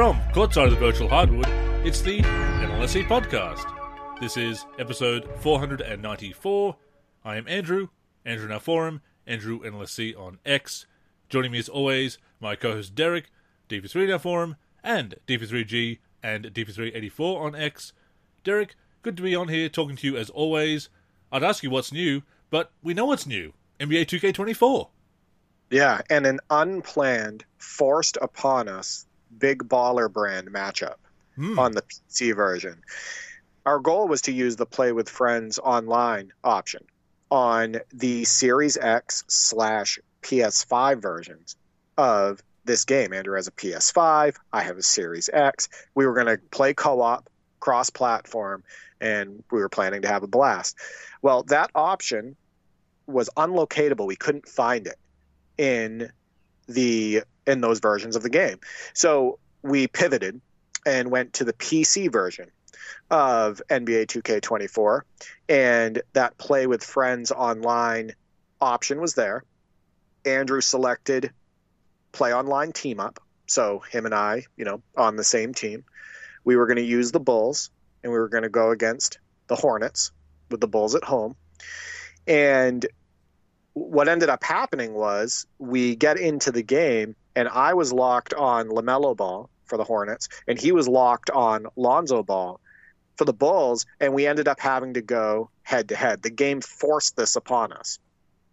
From Courtside of the Virtual Hardwood, it's the NLSC Podcast. This is episode 494. I am Andrew, Andrew Now Forum, Andrew NLSC on X. Joining me as always, my co host Derek, DP3 Now Forum, and DP3G and DP384 on X. Derek, good to be on here talking to you as always. I'd ask you what's new, but we know what's new NBA 2K24. Yeah, and an unplanned, forced upon us big baller brand matchup Hmm. on the PC version. Our goal was to use the play with friends online option on the Series X slash PS5 versions of this game. Andrew has a PS5, I have a Series X. We were going to play co op, cross platform, and we were planning to have a blast. Well, that option was unlocatable. We couldn't find it in the in those versions of the game. So we pivoted and went to the PC version of NBA 2K24 and that play with friends online option was there. Andrew selected play online team up. So him and I, you know, on the same team. We were going to use the Bulls and we were going to go against the Hornets with the Bulls at home. And what ended up happening was we get into the game and I was locked on LaMelo Ball for the Hornets and he was locked on Lonzo Ball for the Bulls and we ended up having to go head to head. The game forced this upon us.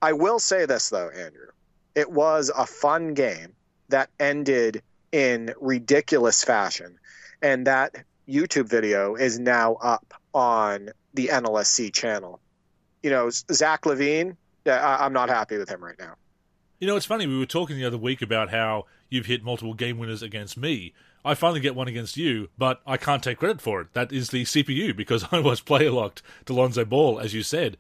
I will say this though, Andrew. It was a fun game that ended in ridiculous fashion and that YouTube video is now up on the NLSC channel. You know, Zach LaVine, I'm not happy with him right now. You know, it's funny, we were talking the other week about how you've hit multiple game winners against me. I finally get one against you, but I can't take credit for it. That is the CPU because I was player locked to Lonzo Ball, as you said.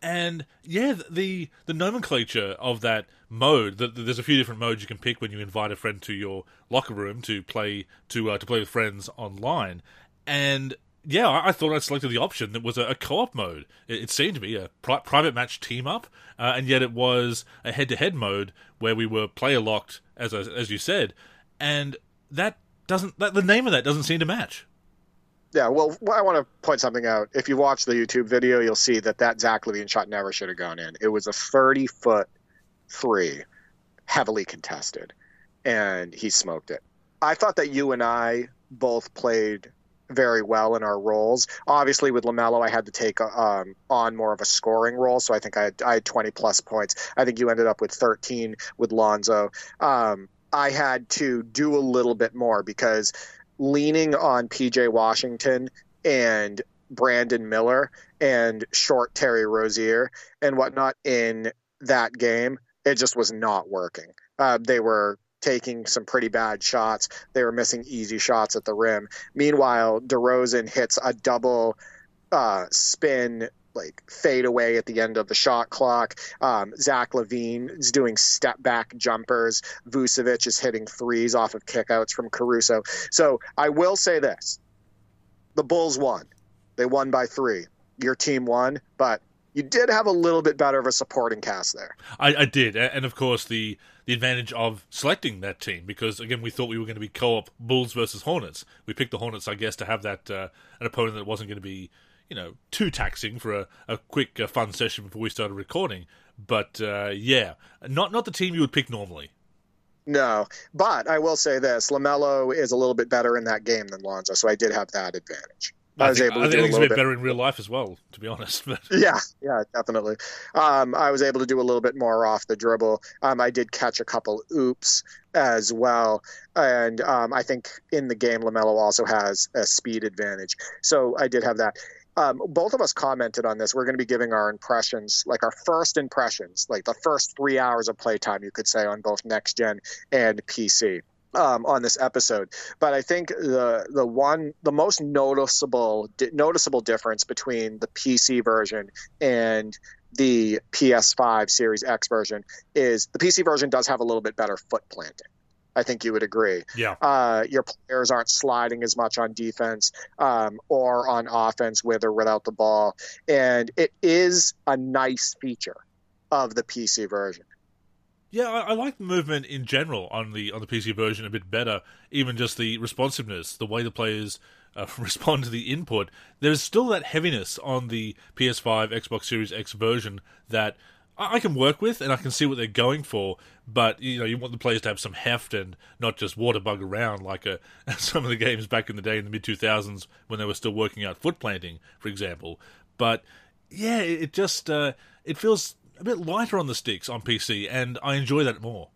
And yeah, the the nomenclature of that mode. The, there's a few different modes you can pick when you invite a friend to your locker room to play to uh, to play with friends online. And yeah, I, I thought I selected the option that was a, a co-op mode. It, it seemed to be a pri- private match team up, uh, and yet it was a head-to-head mode where we were player locked, as as you said, and that doesn't that, the name of that doesn't seem to match. Yeah, well, I want to point something out. If you watch the YouTube video, you'll see that that Zach LaVine shot never should have gone in. It was a 30 foot three, heavily contested, and he smoked it. I thought that you and I both played very well in our roles. Obviously, with Lamelo, I had to take um, on more of a scoring role, so I think I had, I had 20 plus points. I think you ended up with 13 with Lonzo. Um, I had to do a little bit more because leaning on PJ Washington and Brandon Miller and short Terry Rozier and whatnot in that game, it just was not working. Uh, they were taking some pretty bad shots. They were missing easy shots at the rim. Meanwhile, DeRozan hits a double uh, spin like fade away at the end of the shot clock. Um, Zach LaVine is doing step back jumpers. Vucevic is hitting threes off of kickouts from Caruso. So I will say this: the Bulls won. They won by three. Your team won, but you did have a little bit better of a supporting cast there. I, I did, and of course the the advantage of selecting that team because again we thought we were going to be co-op Bulls versus Hornets. We picked the Hornets, I guess, to have that uh, an opponent that wasn't going to be you know too taxing for a, a quick uh, fun session before we started recording. But uh, yeah, not not the team you would pick normally. No, but I will say this: Lamelo is a little bit better in that game than Lonzo, so I did have that advantage. I, was think, able to I do think a it's a little bit bit better in real life as well, to be honest. But Yeah, yeah, definitely. Um, I was able to do a little bit more off the dribble. Um, I did catch a couple oops as well, and um, I think in the game Lamelo also has a speed advantage. So I did have that. Um, both of us commented on this. We're going to be giving our impressions, like our first impressions, like the first three hours of playtime, you could say, on both next gen and PC. Um, on this episode, but I think the the one the most noticeable di- noticeable difference between the PC version and the PS5 Series X version is the PC version does have a little bit better foot planting. I think you would agree. yeah, Uh, your players aren't sliding as much on defense um, or on offense with or without the ball, and it is a nice feature of the PC version. Yeah, I, I, like the movement in general on the on the PC version a bit better. Even just the responsiveness, the way the players uh, respond to the input. There's still that heaviness on the PS5, Xbox Series X version that I, I can work with, and I can see what they're going for. But you know, you want the players to have some heft and not just waterbug around like a, some of the games back in the day in the mid 2000s when they were still working out foot planting, for example. But yeah, it just uh, it feels a bit lighter on the sticks on PC, and I enjoy that more.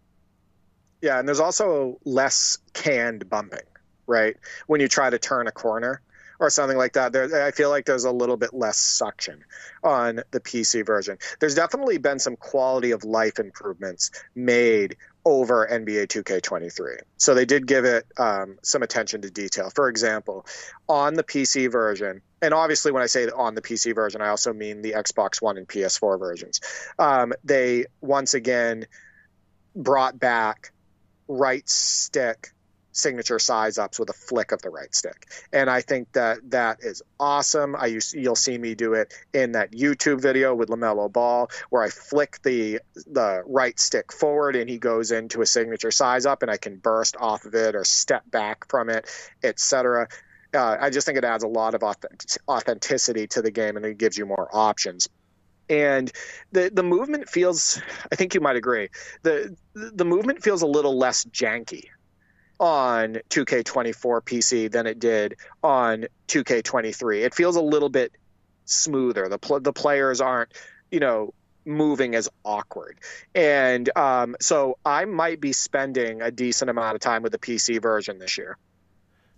Yeah, and there's also less canned bumping, right? When you try to turn a corner or something like that, there, I feel like there's a little bit less suction on the PC version. There's definitely been some quality of life improvements made over NBA 2K23. So they did give it um, some attention to detail. For example, on the PC version, and obviously when I say on the PC version, I also mean the Xbox One and PS4 versions. Um, they once again brought back right stick signature size ups with a flick of the right stick. And I think that that is awesome. I use, you'll see me do it in that YouTube video with LaMelo Ball where I flick the the right stick forward and he goes into a signature size up and I can burst off of it or step back from it, etc. Uh, I just think it adds a lot of authenticity to the game and it gives you more options and the the movement feels I think you might agree the the movement feels a little less janky on 2K24 PC than it did on 2K23. It feels a little bit smoother. The pl- the players aren't, you know, moving as awkward. And um, so I might be spending a decent amount of time with the PC version this year.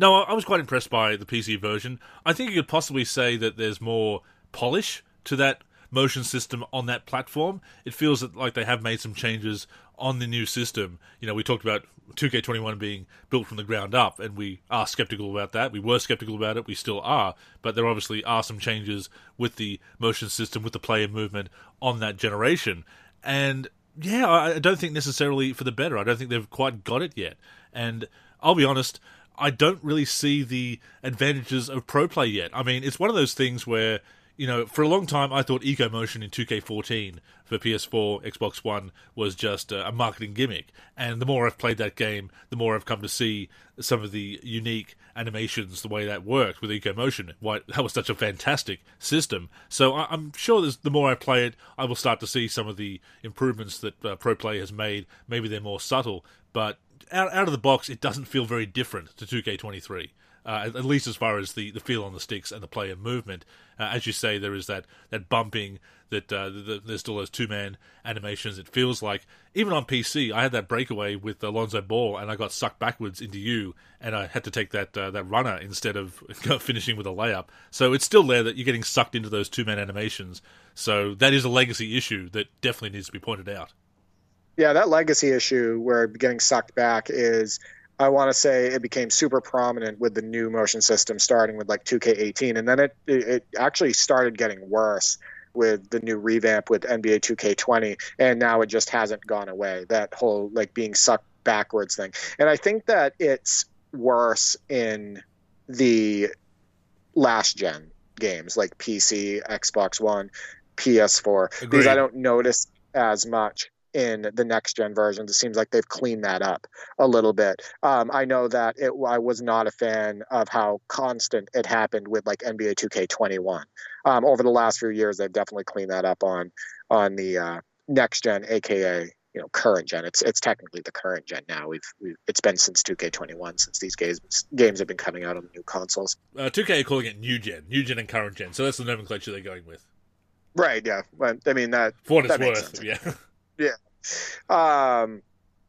No, I was quite impressed by the PC version. I think you could possibly say that there's more polish to that motion system on that platform. It feels like they have made some changes on the new system. You know, we talked about 2K21 being built from the ground up, and we are skeptical about that. We were skeptical about it, we still are, but there obviously are some changes with the motion system, with the player movement on that generation. And yeah, I don't think necessarily for the better. I don't think they've quite got it yet. And I'll be honest, I don't really see the advantages of pro play yet. I mean, it's one of those things where you know, for a long time, I thought Eco Motion in 2K14 for PS4, Xbox One was just a marketing gimmick. And the more I've played that game, the more I've come to see some of the unique animations, the way that worked with Eco Motion. Why that was such a fantastic system. So I, am sure the more I play it, I will start to see some of the improvements that uh, Pro Play has made. Maybe they're more subtle, but out, out of the box, it doesn't feel very different to 2K23 uh, at least as far as the, the feel on the sticks and the player movement. Uh, as you say, there is that, that bumping, that uh, the, there's still those two man animations. It feels like, even on PC, I had that breakaway with Alonzo Ball and I got sucked backwards into you, and I had to take that, uh, that runner instead of finishing with a layup. So it's still there that you're getting sucked into those two man animations. So that is a legacy issue that definitely needs to be pointed out. Yeah, that legacy issue where getting sucked back is I want to say it became super prominent with the new motion system starting with like 2K18, and then it it actually started getting worse with the new revamp with NBA 2K20, and now it just hasn't gone away. That whole like being sucked backwards thing, and I think that it's worse in the last gen games like PC, Xbox One, PS4 Agreed. because I don't notice as much in the next gen versions. It seems like they've cleaned that up a little bit. Um, I know that it, I was not a fan of how constant it happened with like NBA 2K21. Um, over the last few years, they've definitely cleaned that up on on the uh, next gen, aka you know current gen. It's it's technically the current gen now. We've, we've it's been since 2K21 since these games games have been coming out on the new consoles. Uh, 2K are calling it new gen, new gen and current gen. So that's the nomenclature they're going with. Right. Yeah. I mean that. For what it's worth. Yeah. Yeah. Um,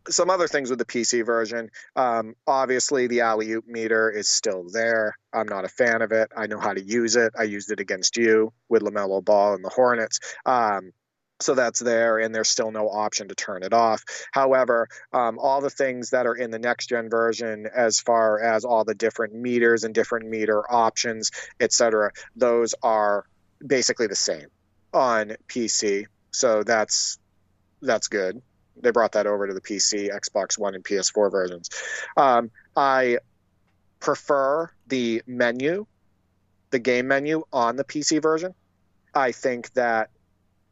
some other things with the PC version. Um, obviously, the alley oop meter is still there. I'm not a fan of it. I know how to use it. I used it against you with LaMelo Ball and the Hornets. Um, so that's there, and there's still no option to turn it off. However, um, all the things that are in the next gen version, as far as all the different meters and different meter options, etc., those are basically the same on PC. So that's that's good. They brought that over to the PC, Xbox One, and PS4 versions. Um, I prefer the menu, the game menu on the PC version. I think that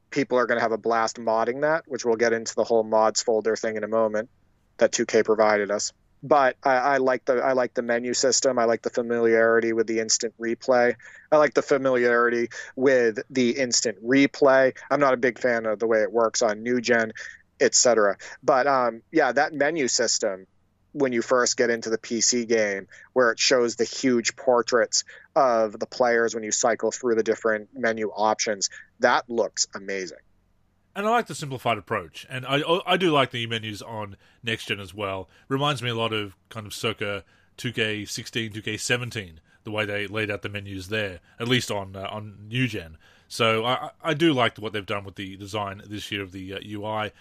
people are going to have a blast modding that, which we'll get into the whole mods folder thing in a moment that 2K provided us. But I, I like the I like the menu system. I like the familiarity with the instant replay. I like the familiarity with the instant replay. I'm not a big fan of the way it works on new gen, etc. But um, yeah, that menu system when you first get into the PC game, where it shows the huge portraits of the players when you cycle through the different menu options. That looks amazing. And I like the simplified approach, and I I do like the menus on next gen as well. Reminds me a lot of kind of circa 2K16, 2K17, the way they laid out the menus there, at least on uh, on new gen. So I I do like what they've done with the design this year of the uh, UI.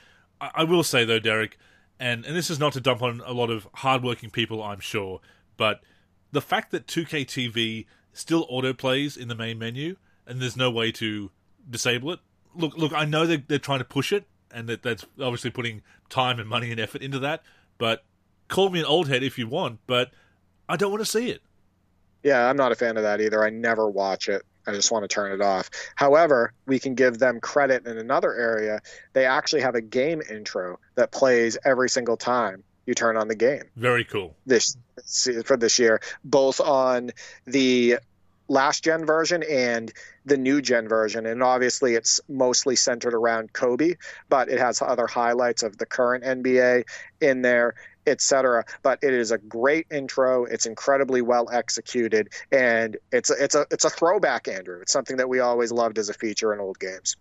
I, I will say though, Derek, and and this is not to dump on a lot of hardworking people, I'm sure, but the fact that 2K TV still auto plays in the main menu and there's no way to disable it. Look, look, I know they're, they're trying to push it, and that that's obviously putting time and money and effort into that. But call me an old head if you want, but I don't want to see it. Yeah, I'm not a fan of that either. I never watch it. I just want to turn it off. However, we can give them credit in another area. They actually have a game intro that plays every single time you turn on the game. Very cool. This for this year, both on the last gen version and the new gen version. And obviously, it's mostly centered around Kobe, but it has other highlights of the current NBA in there etc. But it is a great intro. It's incredibly well executed, and it's a, it's a it's a throwback, Andrew. It's something that we always loved as a feature in old games.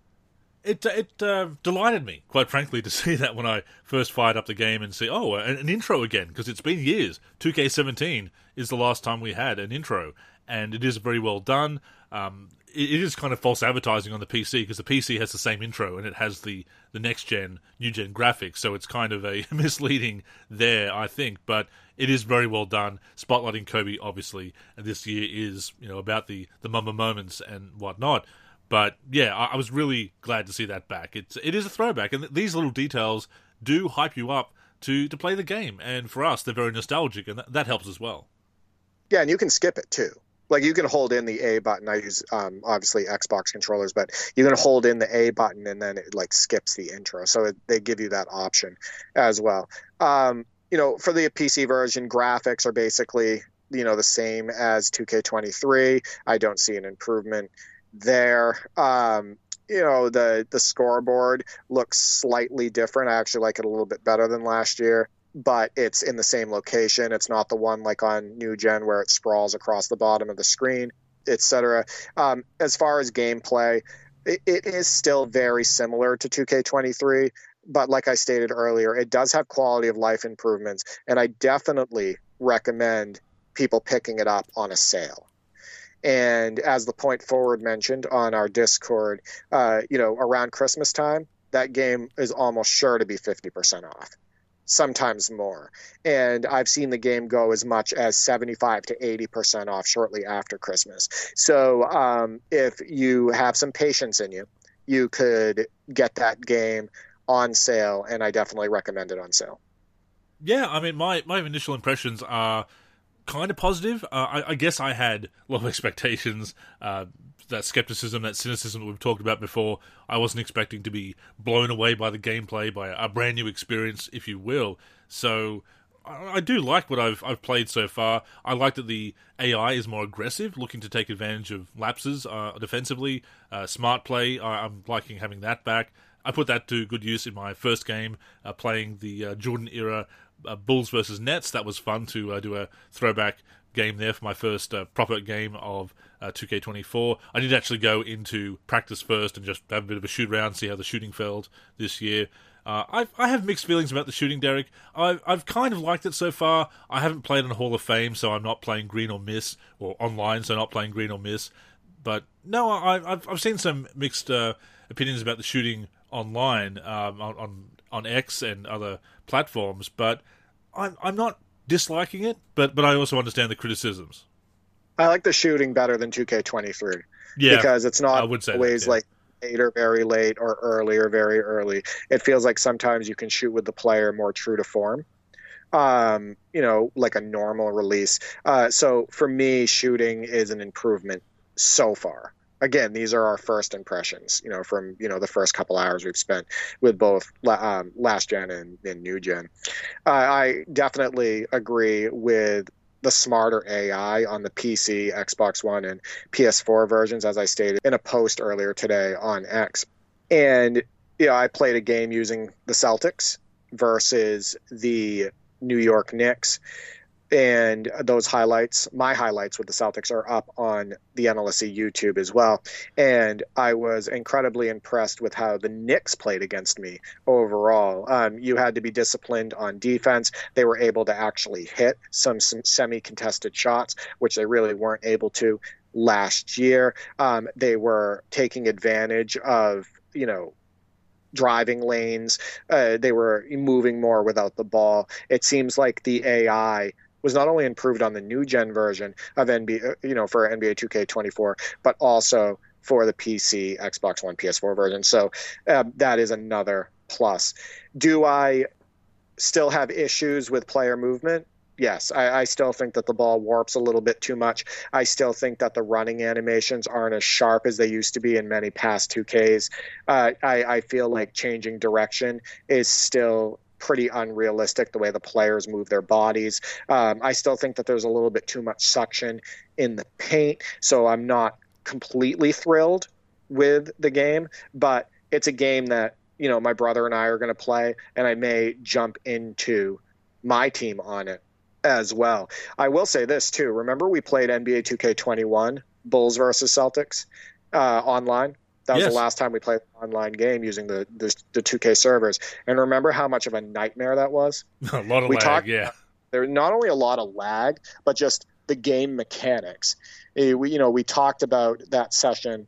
It it uh, delighted me, quite frankly, to see that when I first fired up the game and see oh an, an intro again because it's been years. 2K17 is the last time we had an intro, and it is very well done. Um, it is kind of false advertising on the PC because the PC has the same intro and it has the, the next gen, new gen graphics. So it's kind of a misleading there, I think. But it is very well done, spotlighting Kobe, obviously. And this year is you know about the the Mamba moments and whatnot. But yeah, I, I was really glad to see that back. It's it is a throwback, and these little details do hype you up to to play the game. And for us, they're very nostalgic, and that, that helps as well. Yeah, and you can skip it too like you can hold in the A button. I use um, obviously Xbox controllers, but you can hold in the A button and then it like skips the intro. So it, they give you that option as well. Um, you know, for the PC version, graphics are basically you know the same as 2K23. I don't see an improvement there. Um, you know the the scoreboard looks slightly different. I actually like it a little bit better than last year but it's in the same location. It's not the one like on new gen where it sprawls across the bottom of the screen, etc. Um, as far as gameplay, it, it is still very similar to 2K23, but like I stated earlier, it does have quality of life improvements, and I definitely recommend people picking it up on a sale. And as the point forward mentioned on our Discord, uh, you know, around Christmas time, that game is almost sure to be 50% off sometimes more. And I've seen the game go as much as 75 to 80% off shortly after Christmas. So um, if you have some patience in you, you could get that game on sale, and I definitely recommend it on sale. Yeah, I mean, my, my initial impressions are kind of positive. Uh, I, I, guess I had of expectations. Uh, that skepticism, that cynicism that we've talked about before. I wasn't expecting to be blown away by the gameplay, by a brand new experience, if you will. So I, do like what I've I've played so far. I like that the AI is more aggressive, looking to take advantage of lapses uh, defensively. Uh, smart play, I, am liking having that back. I put that to good use in my first game, uh, playing the uh, Jordan era uh, Bulls versus Nets. That was fun to uh, do a throwback game there for my first proper game of uh, 2K24. I did actually go into practice first and just have a bit of a shoot around, see how the shooting felt this year. Uh, I've, I have mixed feelings about the shooting, Derek. I've, I've kind of liked it so far. I haven't played in a Hall of Fame, so I'm not playing Green or Miss, or online, so not playing Green or Miss. But no, I, have I've seen some mixed uh, opinions about the shooting online um, on, on on X and other platforms, but I'm I'm not disliking it, but but I also understand the criticisms. I like the shooting better than 2K23. Yeah, because it's not I would say always that, yeah. like late or very late or early or very early. It feels like sometimes you can shoot with the player more true to form. Um, you know, like a normal release. Uh, so for me, shooting is an improvement so far again, these are our first impressions, you know, from you know the first couple hours we've spent with both um, last gen and, and new gen. Uh, I definitely agree with the smarter AI on the PC, Xbox One, and PS4 versions, as I stated in a post earlier today on X. And know, I played a game using the Celtics versus the New York Knicks and those highlights, my highlights with the Celtics, are up on the NLSC YouTube as well. And I was incredibly impressed with how the Knicks played against me overall. Um, you had to be disciplined on defense. They were able to actually hit some, some semi contested shots, which they really weren't able to last year. Um, they were taking advantage of, you know, driving lanes. Uh, they were moving more without the ball. It seems like the AI was not only improved on the new gen version of NBA, you know, for NBA 2K24, but also for the PC, Xbox One, PS4 version. So uh, that is another plus. Do I still have issues with player movement? Yes, I, I, still think that the ball warps a little bit too much. I still think that the running animations aren't as sharp as they used to be in many past 2Ks. Uh, I, I feel like changing direction is still pretty unrealistic the way the players move their bodies. Um, I still think that there's a little bit too much suction in the paint, so I'm not completely thrilled with the game, but it's a game that you know my brother and I are going to play, and I may jump into my team on it as well. I will say this too. Remember we played NBA 2K21 Bulls versus Celtics uh, online. That was yes. the last time we played an online game using the, the, the 2K servers. And remember how much of a nightmare that was? a lot of we lag, talked, yeah. There not only a lot of lag, but just the game mechanics. Eh, we, you know, we talked about that session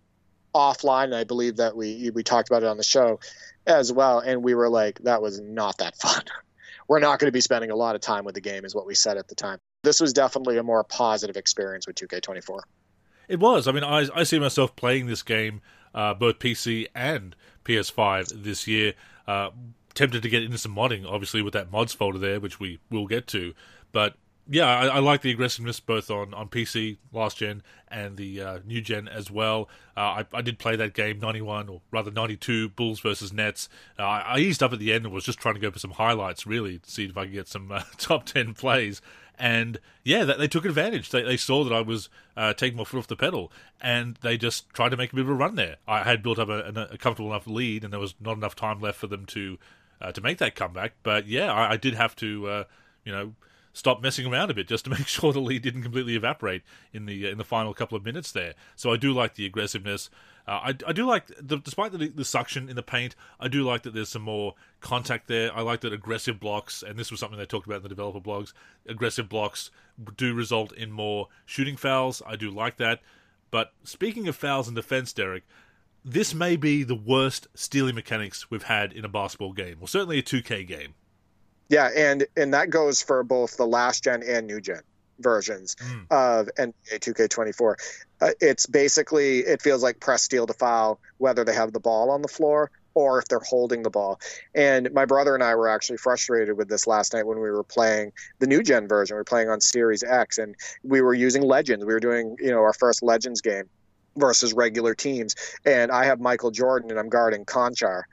offline. And I believe that we we talked about it on the show as well, and we were like, that was not that fun. we're not going to be spending a lot of time with the game, is what we said at the time. This was definitely a more positive experience with 2K24. It was. I mean, I, I see myself playing this game uh, both PC and PS5 this year. Uh, tempted to get into some modding, obviously, with that mods folder there, which we will get to. But yeah, I, I, like the aggressiveness both on, on PC last gen and the uh, new gen as well. Uh, I, I, did play that game 91 or rather 92 Bulls versus Nets. Uh, I eased up at the end and was just trying to go for some highlights really to see if I could get some uh, top 10 plays and yeah, they, they took advantage. They, they saw that I was uh, taking my foot off the pedal, and they just tried to make a bit of a run there. I had built up a, a comfortable enough lead, and there was not enough time left for them to uh, to make that comeback. But yeah, I, I did have to, uh, you know, stop messing around a bit just to make sure the lead didn't completely evaporate in the in the final couple of minutes there. So I do like the aggressiveness. Uh, I, I do like, the, despite the, the suction in the paint, I do like that there's some more contact there. I like that aggressive blocks, and this was something they talked about in the developer blogs. Aggressive blocks do result in more shooting fouls. I do like that. But speaking of fouls and defense, Derek, this may be the worst stealing mechanics we've had in a basketball game, or certainly a 2K game. Yeah, and and that goes for both the last gen and new gen versions mm. of NBA 2K24. Uh, it's basically it feels like press steal to foul whether they have the ball on the floor or if they're holding the ball. And my brother and I were actually frustrated with this last night when we were playing the new gen version. We were playing on Series X and we were using Legends. We were doing, you know, our first Legends game versus regular teams. And I have Michael Jordan and I'm guarding Konchar,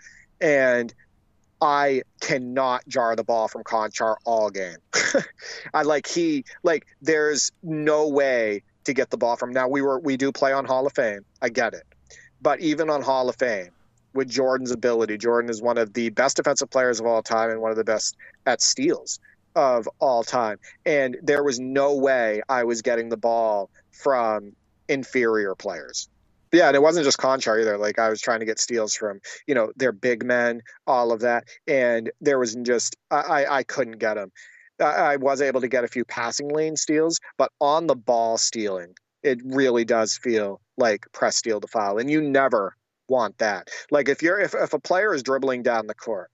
And I cannot jar the ball from Konchar all game. I like he like there's no way to get the ball from. Now we were we do play on Hall of Fame. I get it. But even on Hall of Fame, with Jordan's ability, Jordan is one of the best defensive players of all time and one of the best at steals of all time. And there was no way I was getting the ball from inferior players yeah, and it wasn't just Konchar either. Like I was trying to get steals from, you know, their big men, all of that, and there was just I I couldn't get them. I was able to get a few passing lane steals, but on the ball stealing, it really does feel like press steal to foul, and you never want that. Like if you're if if a player is dribbling down the court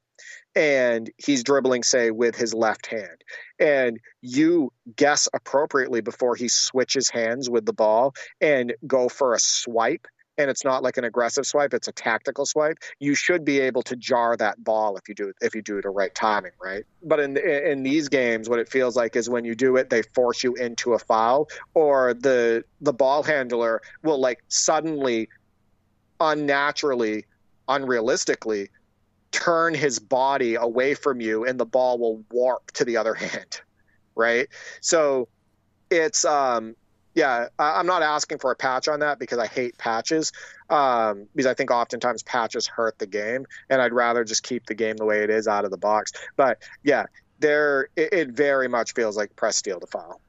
and he's dribbling say with his left hand. And you guess appropriately before he switches hands with the ball and go for a swipe. And it's not like an aggressive swipe it's a tactical swipe. You should be able to jar that ball if you do it if you do it at right timing right? But in in these games what it feels like is when you do it they force you into a foul or the the ball handler will like suddenly unnaturally unrealistically turn his body away from you and the ball will warp to the other hand right so it's um yeah, I'm not asking for a patch on that because I hate patches. Um, because I think oftentimes patches hurt the game, and I'd rather just keep the game the way it is out of the box. But yeah, there it, it very much feels like press steal to file.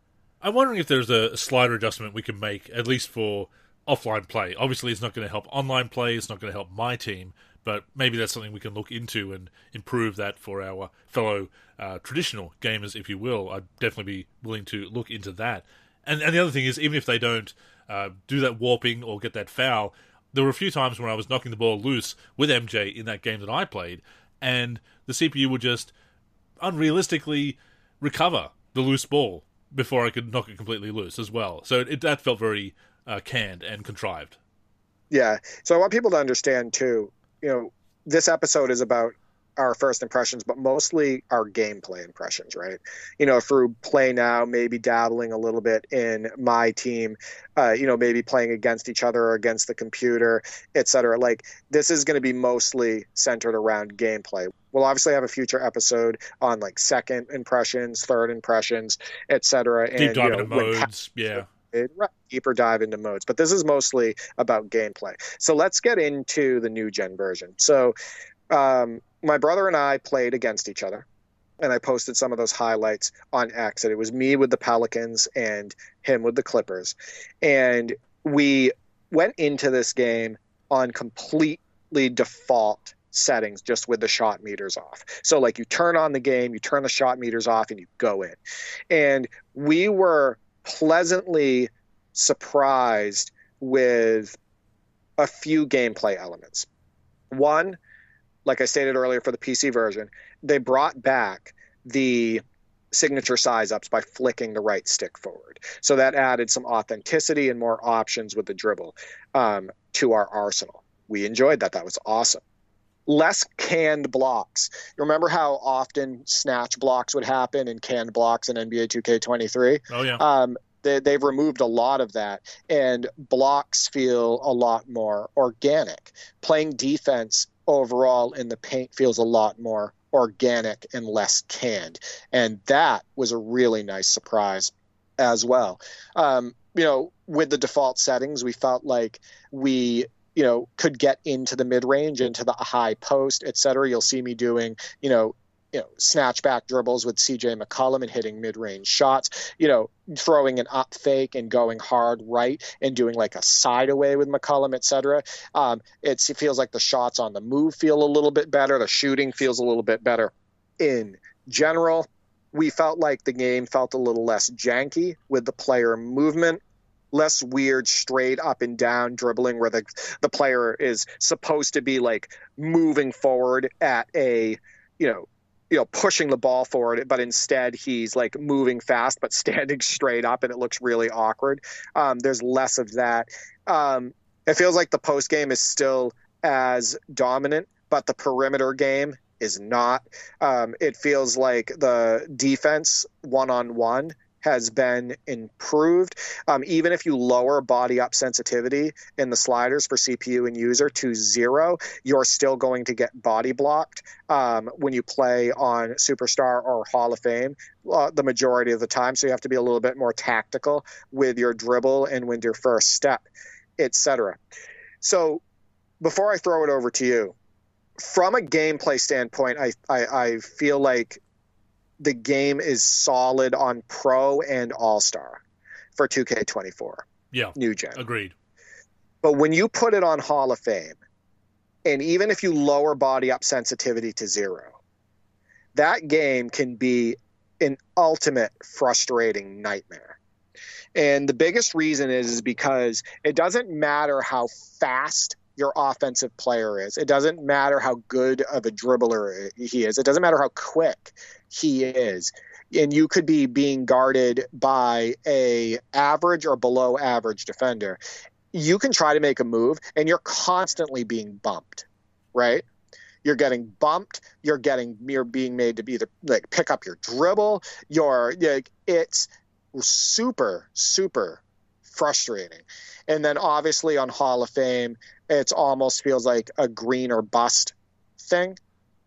I'm wondering if there's a slider adjustment we can make, at least for offline play. Obviously, it's not going to help online play. It's not going to help my team, but maybe that's something we can look into and improve that for our fellow uh, traditional gamers, if you will. I'd definitely be willing to look into that. And and the other thing is, even if they don't uh, do that warping or get that foul, there were a few times when I was knocking the ball loose with MJ in that game that I played, and the CPU would just unrealistically recover the loose ball before I could knock it completely loose as well. So it, that felt very uh, canned and contrived. Yeah. So I want people to understand too. You know, this episode is about our first impressions, but mostly our gameplay impressions, right? You know, through play now, maybe dabbling a little bit in my team, uh, you know, maybe playing against each other or against the computer, et cetera. Like this is going to be mostly centered around gameplay. We'll obviously have a future episode on like second impressions, third impressions, et cetera. Deep dive you know, modes, yeah deeper dive into modes but this is mostly about gameplay so let's get into the new gen version so um, my brother and I played against each other, and I posted some of those highlights on X. And it was me with the Pelicans and him with the Clippers, and we went into this game on completely default settings just with the shot meters off. So like you turn on the game, you turn the shot meters off and you go in. And we were pleasantly surprised with a few gameplay elements. One, like I stated earlier for the PC version, they brought back the signature size ups by flicking the right stick forward. So that added some authenticity and more options with the dribble um, to our arsenal. We enjoyed that. That was awesome. Less canned blocks. You remember how often snatch blocks would happen in canned blocks in NBA 2K23? Oh, yeah. Um, they, they've removed a lot of that, and blocks feel a lot more organic. Playing defense overall in the paint feels a lot more organic and less canned. And that was a really nice surprise as well. Um, you know, with the default settings, we felt like we you know could get into the mid range into the high post et cetera you'll see me doing you know you know, snatchback dribbles with CJ McCollum and hitting mid range shots, you know, throwing an up fake and going hard right and doing like a side away with McCollum, etc. Um, it feels like the shots on the move feel a little bit better. The shooting feels a little bit better. In general, we felt like the game felt a little less janky with the player movement less weird straight up and down dribbling where the the player is supposed to be like moving forward at a you know you know pushing the ball forward but instead he's like moving fast but standing straight up and it looks really awkward. Um, there's less of that. Um, it feels like the post game is still as dominant but the perimeter game is not. Um, it feels like the defense one-on-one has been improved. Um, even if you lower body up sensitivity in the sliders for CPU and user to zero, you're still going to get body blocked um, when you play on Superstar or Hall of Fame uh, the majority of the time. So you have to be a little bit more tactical with your dribble and with your first step, etc. So before I throw it over to you, from a gameplay standpoint, I, I, I feel like the game is solid on Pro and All Star for 2K24. Yeah. New gen. Agreed. But when you put it on Hall of Fame, and even if you lower body up sensitivity to zero, that game can be an ultimate frustrating nightmare. And the biggest reason is, is because it doesn't matter how fast your offensive player is. It doesn't matter how good of a dribbler he is. It doesn't matter how quick he is. And you could be being guarded by a average or below average defender. you can try to make a move and you're constantly being bumped, right? You're getting bumped. You're getting you're being made to either like pick up your dribble. You're like it's super super frustrating. And then obviously on Hall of Fame, it almost feels like a green or bust thing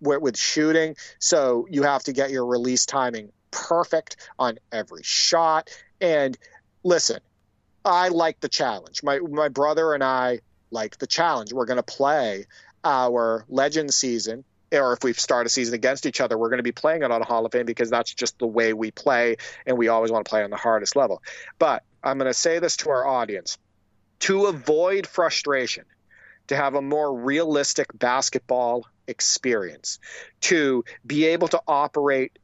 with, with shooting. So you have to get your release timing perfect on every shot. And listen, I like the challenge. My my brother and I like the challenge. We're going to play our legend season or if we start a season against each other, we're going to be playing it on Hall of Fame because that's just the way we play, and we always want to play on the hardest level. But I'm going to say this to our audience to avoid frustration, to have a more realistic basketball experience, to be able to operate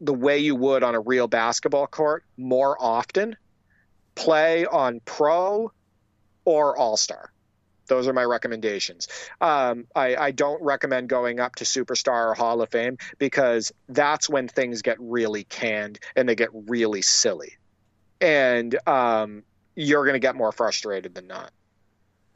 the way you would on a real basketball court more often, play on pro or all star. Those are my recommendations. Um, I, I, don't recommend going up to Superstar or Hall of Fame because that's when things get really canned and they get really silly. And um, you're going to get more frustrated than not.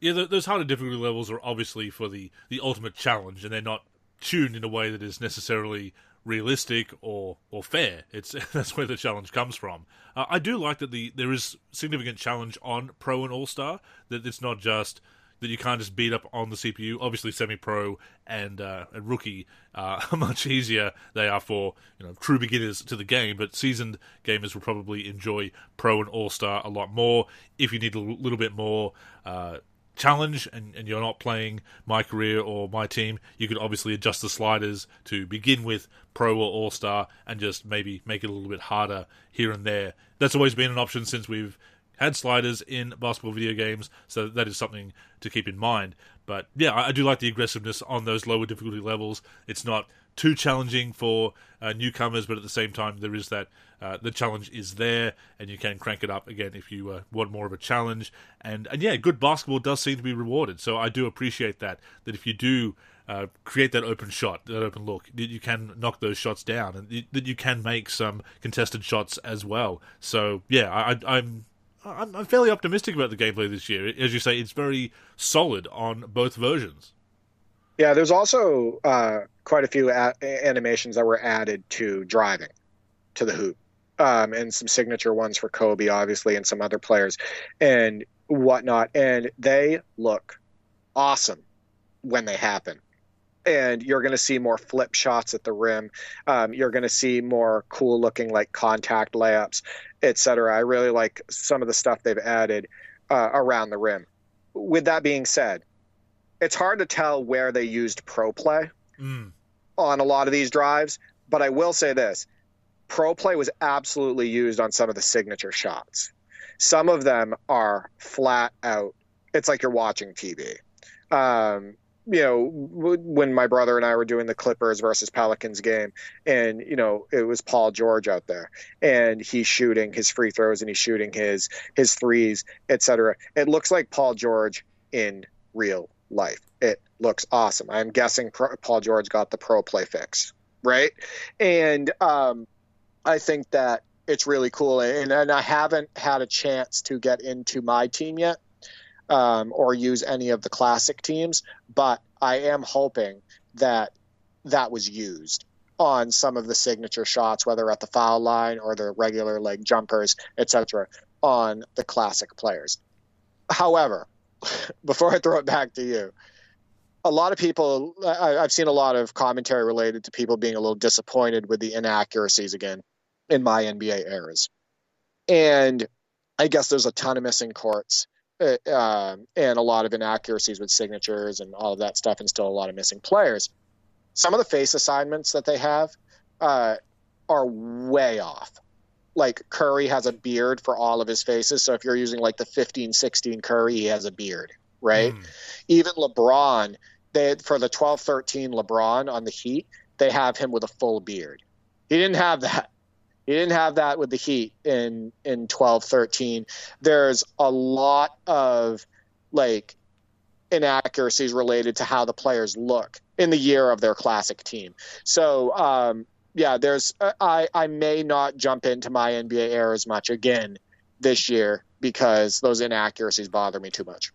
Yeah, those harder difficulty levels are obviously for the, the ultimate challenge, and they're not tuned in a way that is necessarily realistic or or fair. It's that's where the challenge comes from. Uh, I do like that the there is significant challenge on Pro and All Star. That it's not just that you can't just beat up on the CPU. Obviously, semi-pro and, uh, and rookie uh, are much easier. They are for you know true beginners to the game, but seasoned gamers will probably enjoy pro and all star a lot more. If you need a little bit more. Uh, challenge and, and you're not playing my career or my team, you could obviously adjust the sliders to begin with pro or all star and just maybe make it a little bit harder here and there. That's always been an option since we've had sliders in basketball video games, so that is something to keep in mind. But yeah, I, I do like the aggressiveness on those lower difficulty levels. It's not too challenging for uh, newcomers, but at the same time, there is that uh, the challenge is there, and you can crank it up again if you uh, want more of a challenge. And and yeah, good basketball does seem to be rewarded, so I do appreciate that. That if you do uh, create that open shot, that open look, that you can knock those shots down, and that you can make some contested shots as well. So yeah, I, I'm I'm, I'm fairly optimistic about the gameplay this year. As you say, it's very solid on both versions. Yeah, there's also uh, quite a few a- animations that were added to driving to the hoop, um, and some signature ones for Kobe, obviously, and some other players and whatnot. And they look awesome when they happen and you're going to see more flip shots at the rim. Um, you're going to see more cool looking like contact layups, etc. I really like some of the stuff they've added uh, around the rim. With that being said, it's hard to tell where they used pro play mm. on a lot of these drives, but I will say this: pro play was absolutely used on some of the signature shots. Some of them are flat out. It's like you're watching TV. Um, you know, when my brother and I were doing the Clippers versus Pelicans game, and you know, it was Paul George out there, and he's shooting his free throws and he's shooting his his threes, etc. It looks like Paul George in real life. It looks awesome. I'm guessing Paul George got the pro play fix, right? And um, I think that it's really cool, and, and I haven't had a chance to get into my team yet um, or use any of the classic teams, but I am hoping that that was used on some of the signature shots, whether at the foul line or the regular leg jumpers, etc., on the classic players. However, before I throw it back to you, a lot of people, I, have seen a lot of commentary related to people being a little disappointed with the inaccuracies again in my NBA eras. And I guess there's a ton of missing courts uh, um, and a lot of inaccuracies with signatures and all of that stuff, and still a lot of missing players. Some of the face assignments that they have uh, are way off. Like Curry has a beard for all of his faces, so if you're using like the 15, 16 Curry, he has a beard, right? Mm. Even LeBron, they for the 12, 13 LeBron on the Heat, they have him with a full beard. He didn't have that he didn't have that with the Heat in in 12 13. There's a lot of like inaccuracies related to how the players look in the year of their classic team. So um, yeah, there's I I may not jump into my NBA era as much again this year because those inaccuracies bother me too much.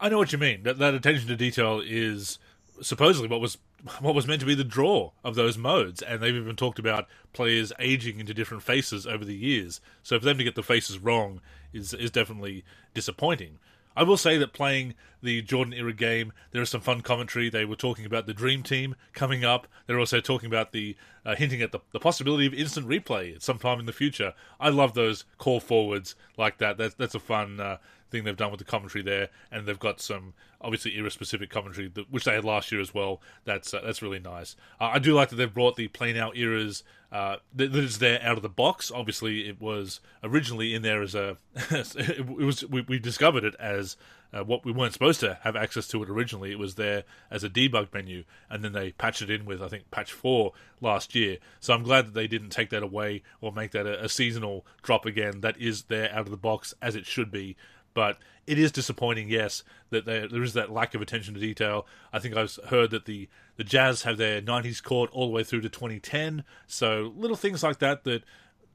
I know what you mean. That that attention to detail is supposedly what was what was meant to be the draw of those modes, and they've even talked about players aging into different faces over the years. So for them to get the faces wrong is is definitely disappointing. I will say that playing the Jordan era game, there is some fun commentary. They were talking about the Dream Team coming up. They're also talking about the uh, hinting at the, the possibility of instant replay at some time in the future. I love those call forwards like that. That's that's a fun uh, thing they've done with the commentary there, and they've got some obviously era specific commentary that, which they had last year as well. That's uh, that's really nice. Uh, I do like that they've brought the Play Now eras uh, that, that is there out of the box. Obviously, it was originally in there as a it was we, we discovered it as uh, what we weren't supposed to have access to it originally. It was there as a debug menu, and then they patched it in with I think patch four last year. So I'm glad that they didn't take that away or make that a, a seasonal drop again. That is there out of the box as it should be. But it is disappointing, yes, that there, there is that lack of attention to detail. I think I've heard that the, the Jazz have their 90s court all the way through to 2010. So little things like that that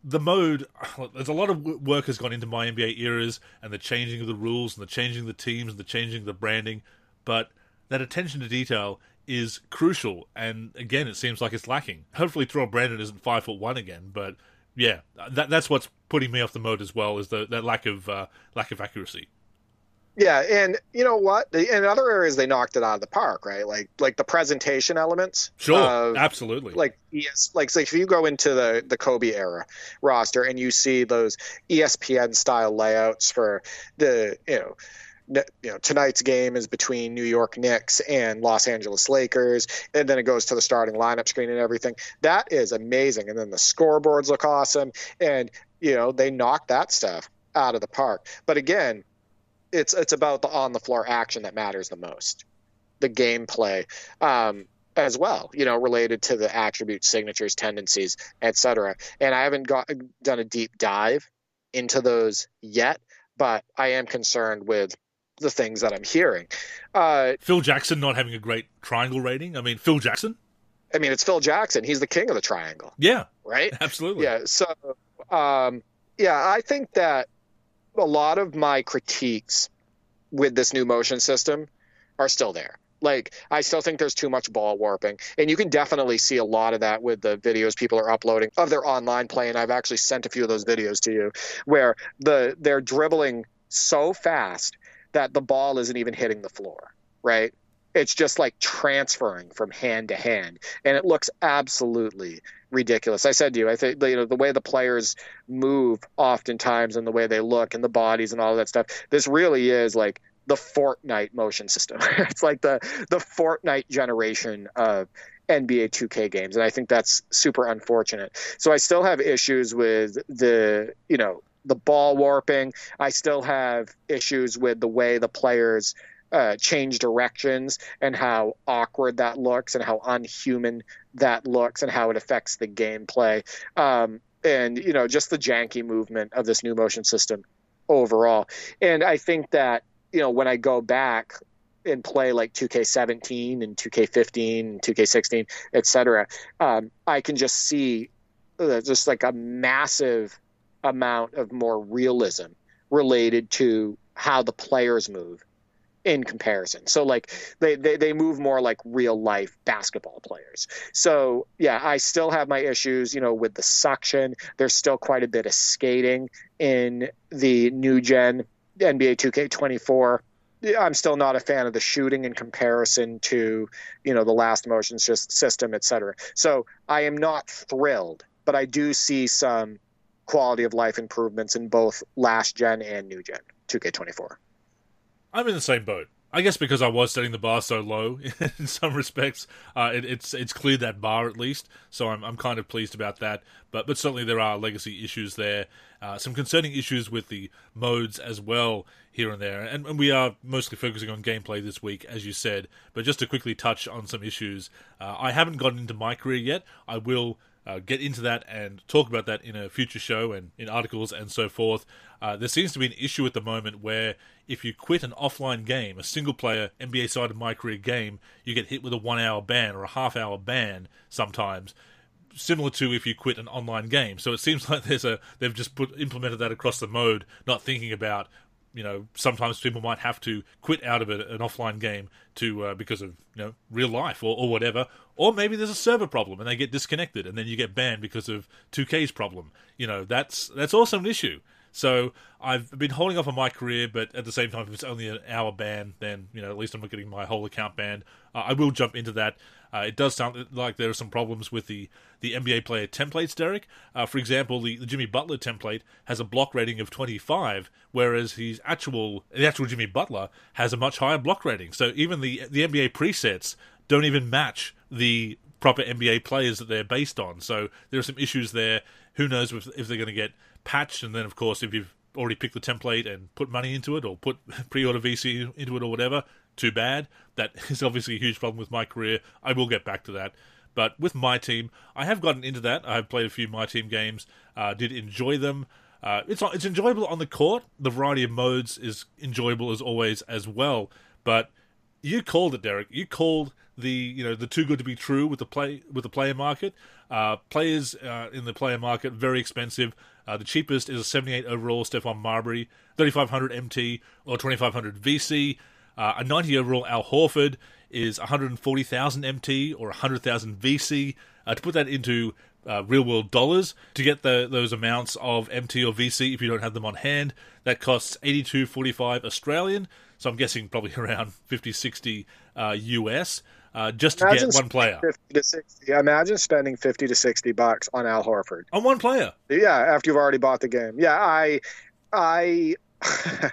the mode, there's a lot of work has gone into my NBA eras and the changing of the rules and the changing of the teams and the changing of the branding. But that attention to detail is crucial. And again, it seems like it's lacking. Hopefully, Terrell Brandon isn't five foot one again, but yeah, that that's what's putting me off the mode as well is the that lack of uh, lack of accuracy. Yeah, and you know what? In other areas, they knocked it out of the park, right? Like like the presentation elements. Sure, absolutely. Like yes, like so if you go into the the Kobe era roster and you see those ESPN style layouts for the you know you know tonight's game is between New York Knicks and Los Angeles Lakers, and then it goes to the starting lineup screen and everything. That is amazing, and then the scoreboards look awesome, and you know they knock that stuff out of the park. But again, it's it's about the on the floor action that matters the most, the gameplay. Um, as well, you know, related to the attributes, signatures, tendencies, etc. And I haven't got done a deep dive into those yet, but I am concerned with the things that I'm hearing. Uh, Phil Jackson not having a great triangle rating. I mean, Phil Jackson. I mean, it's Phil Jackson. He's the king of the triangle. Yeah. Right. Absolutely. Yeah. So, um, yeah, I think that a lot of my critiques with this new motion system are still there. Like, I still think there's too much ball warping. And you can definitely see a lot of that with the videos people are uploading of their online play. And I've actually sent a few of those videos to you where the they're dribbling so fast that the ball isn't even hitting the floor, right? It's just like transferring from hand to hand, and it looks absolutely ridiculous. I said to you, I think you know the way the players move, oftentimes, and the way they look, and the bodies, and all that stuff. This really is like the Fortnite motion system. it's like the the Fortnite generation of NBA 2K games, and I think that's super unfortunate. So I still have issues with the you know the ball warping. I still have issues with the way the players uh, change directions and how awkward that looks and how unhuman that looks and how it affects the gameplay. Um, and, you know, just the janky movement of this new motion system overall. And I think that, you know, when I go back and play like 2K17 and 2K15 and 2K16, et cetera, um, I can just see uh, just like a massive amount of more realism related to how the players move in comparison. So like they, they, they move more like real life basketball players. So yeah, I still have my issues, you know, with the suction. There's still quite a bit of skating in the new gen NBA 2K24. I'm still not a fan of the shooting in comparison to, you know, the last motion system, et cetera. So I am not thrilled, but I do see some quality of life improvements in both last gen and new gen 2K24. I'm in the same boat. I guess because I was setting the bar so low in some respects, uh, it, it's it's cleared that bar at least. So I'm I'm kind of pleased about that. But but certainly there are legacy issues there, uh, some concerning issues with the modes as well here and there. And, and, we are mostly focusing on gameplay this week, as you said. But just to quickly touch on some issues, uh, I haven't gotten into my career yet. I will uh, get into that and talk about that in a future show and in articles and so forth. Uh, there seems to be an issue at the moment where if you quit an offline game, a single player NBA side of my career game, you get hit with a one hour ban or a half hour ban sometimes. similar to if you quit an online game. So it seems like there's a they've just put implemented that across the mode, not thinking about you know sometimes people might have to quit out of a, an offline game to uh, because of you know real life or, or whatever, or maybe there's a server problem and they get disconnected and then you get banned because of 2K's problem. You know that's that's also an issue. So I've been holding off on my career, but at the same time, if it's only an hour ban, then you know at least I'm not getting my whole account banned. Uh, I will jump into that. Uh, it does sound like there are some problems with the, the NBA player templates, Derek. Uh, for example, the, the Jimmy Butler template has a block rating of 25, whereas his actual the actual Jimmy Butler has a much higher block rating. So even the the NBA presets don't even match the proper NBA players that they're based on. So there are some issues there. Who knows if, if they're going to get patched? And then, of course, if you've already picked the template and put money into it or put pre-order VC into it or whatever, too bad. That is obviously a huge problem with my career. I will get back to that. But with my team, I have gotten into that. I've played a few my team games. Uh, did enjoy them. Uh, it's it's enjoyable on the court. The variety of modes is enjoyable as always as well. But you called it, Derek. You called the you know the too good to be true with the play with the player market. Uh, players uh, in the player market very expensive. Uh, the cheapest is a 78 overall Stephon Marbury, 3500 MT or 2500 VC. Uh, a 90 overall Al Horford is 140,000 MT or 100,000 VC. Uh, to put that into uh, real world dollars, to get the, those amounts of MT or VC, if you don't have them on hand, that costs 82.45 Australian. So I'm guessing probably around 50, 60 US. Uh, uh, just to Imagine get one player. 50 to 60. Imagine spending 50 to 60 bucks on Al Horford. On one player. Yeah, after you've already bought the game. Yeah, I I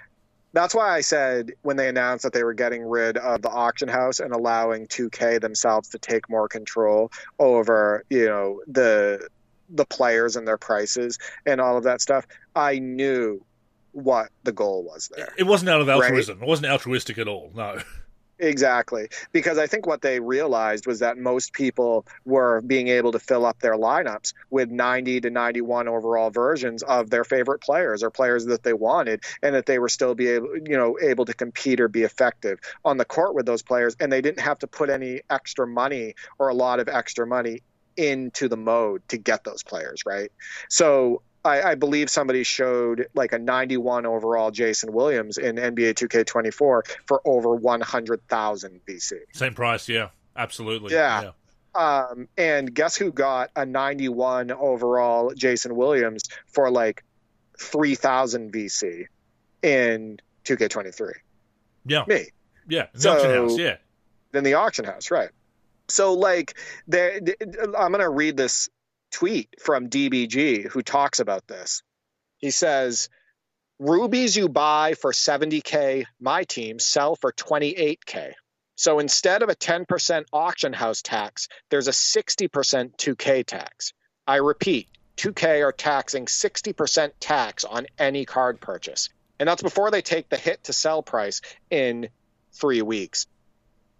that's why I said when they announced that they were getting rid of the auction house and allowing 2K themselves to take more control over, you know, the the players and their prices and all of that stuff, I knew what the goal was there. It wasn't out of altruism. Right? It wasn't altruistic at all. No. Exactly. Because I think what they realized was that most people were being able to fill up their lineups with 90 to 91 overall versions of their favorite players or players that they wanted and that they were still be able, you know, able to compete or be effective on the court with those players and they didn't have to put any extra money or a lot of extra money into the mode to get those players, right? So I, I, believe somebody showed like a 91 overall Jason Williams in NBA 2K24 for over 100,000 VC. Same price, yeah, absolutely. Yeah. yeah. Um, and guess who got a 91 overall Jason Williams for like 3,000 VC in 2K23? Yeah. Me. Yeah. The so, auction house, yeah. In the auction house, right. So, like, I'm going to read this tweet from DBG who talks about this. He says, Rubies you buy for 70K, my team sell for 28K. So instead of a 10% auction house tax, there's a 60% 2K tax. I repeat, 2K are taxing 60% tax on any card purchase. And that's before they take the hit to sell price in three weeks.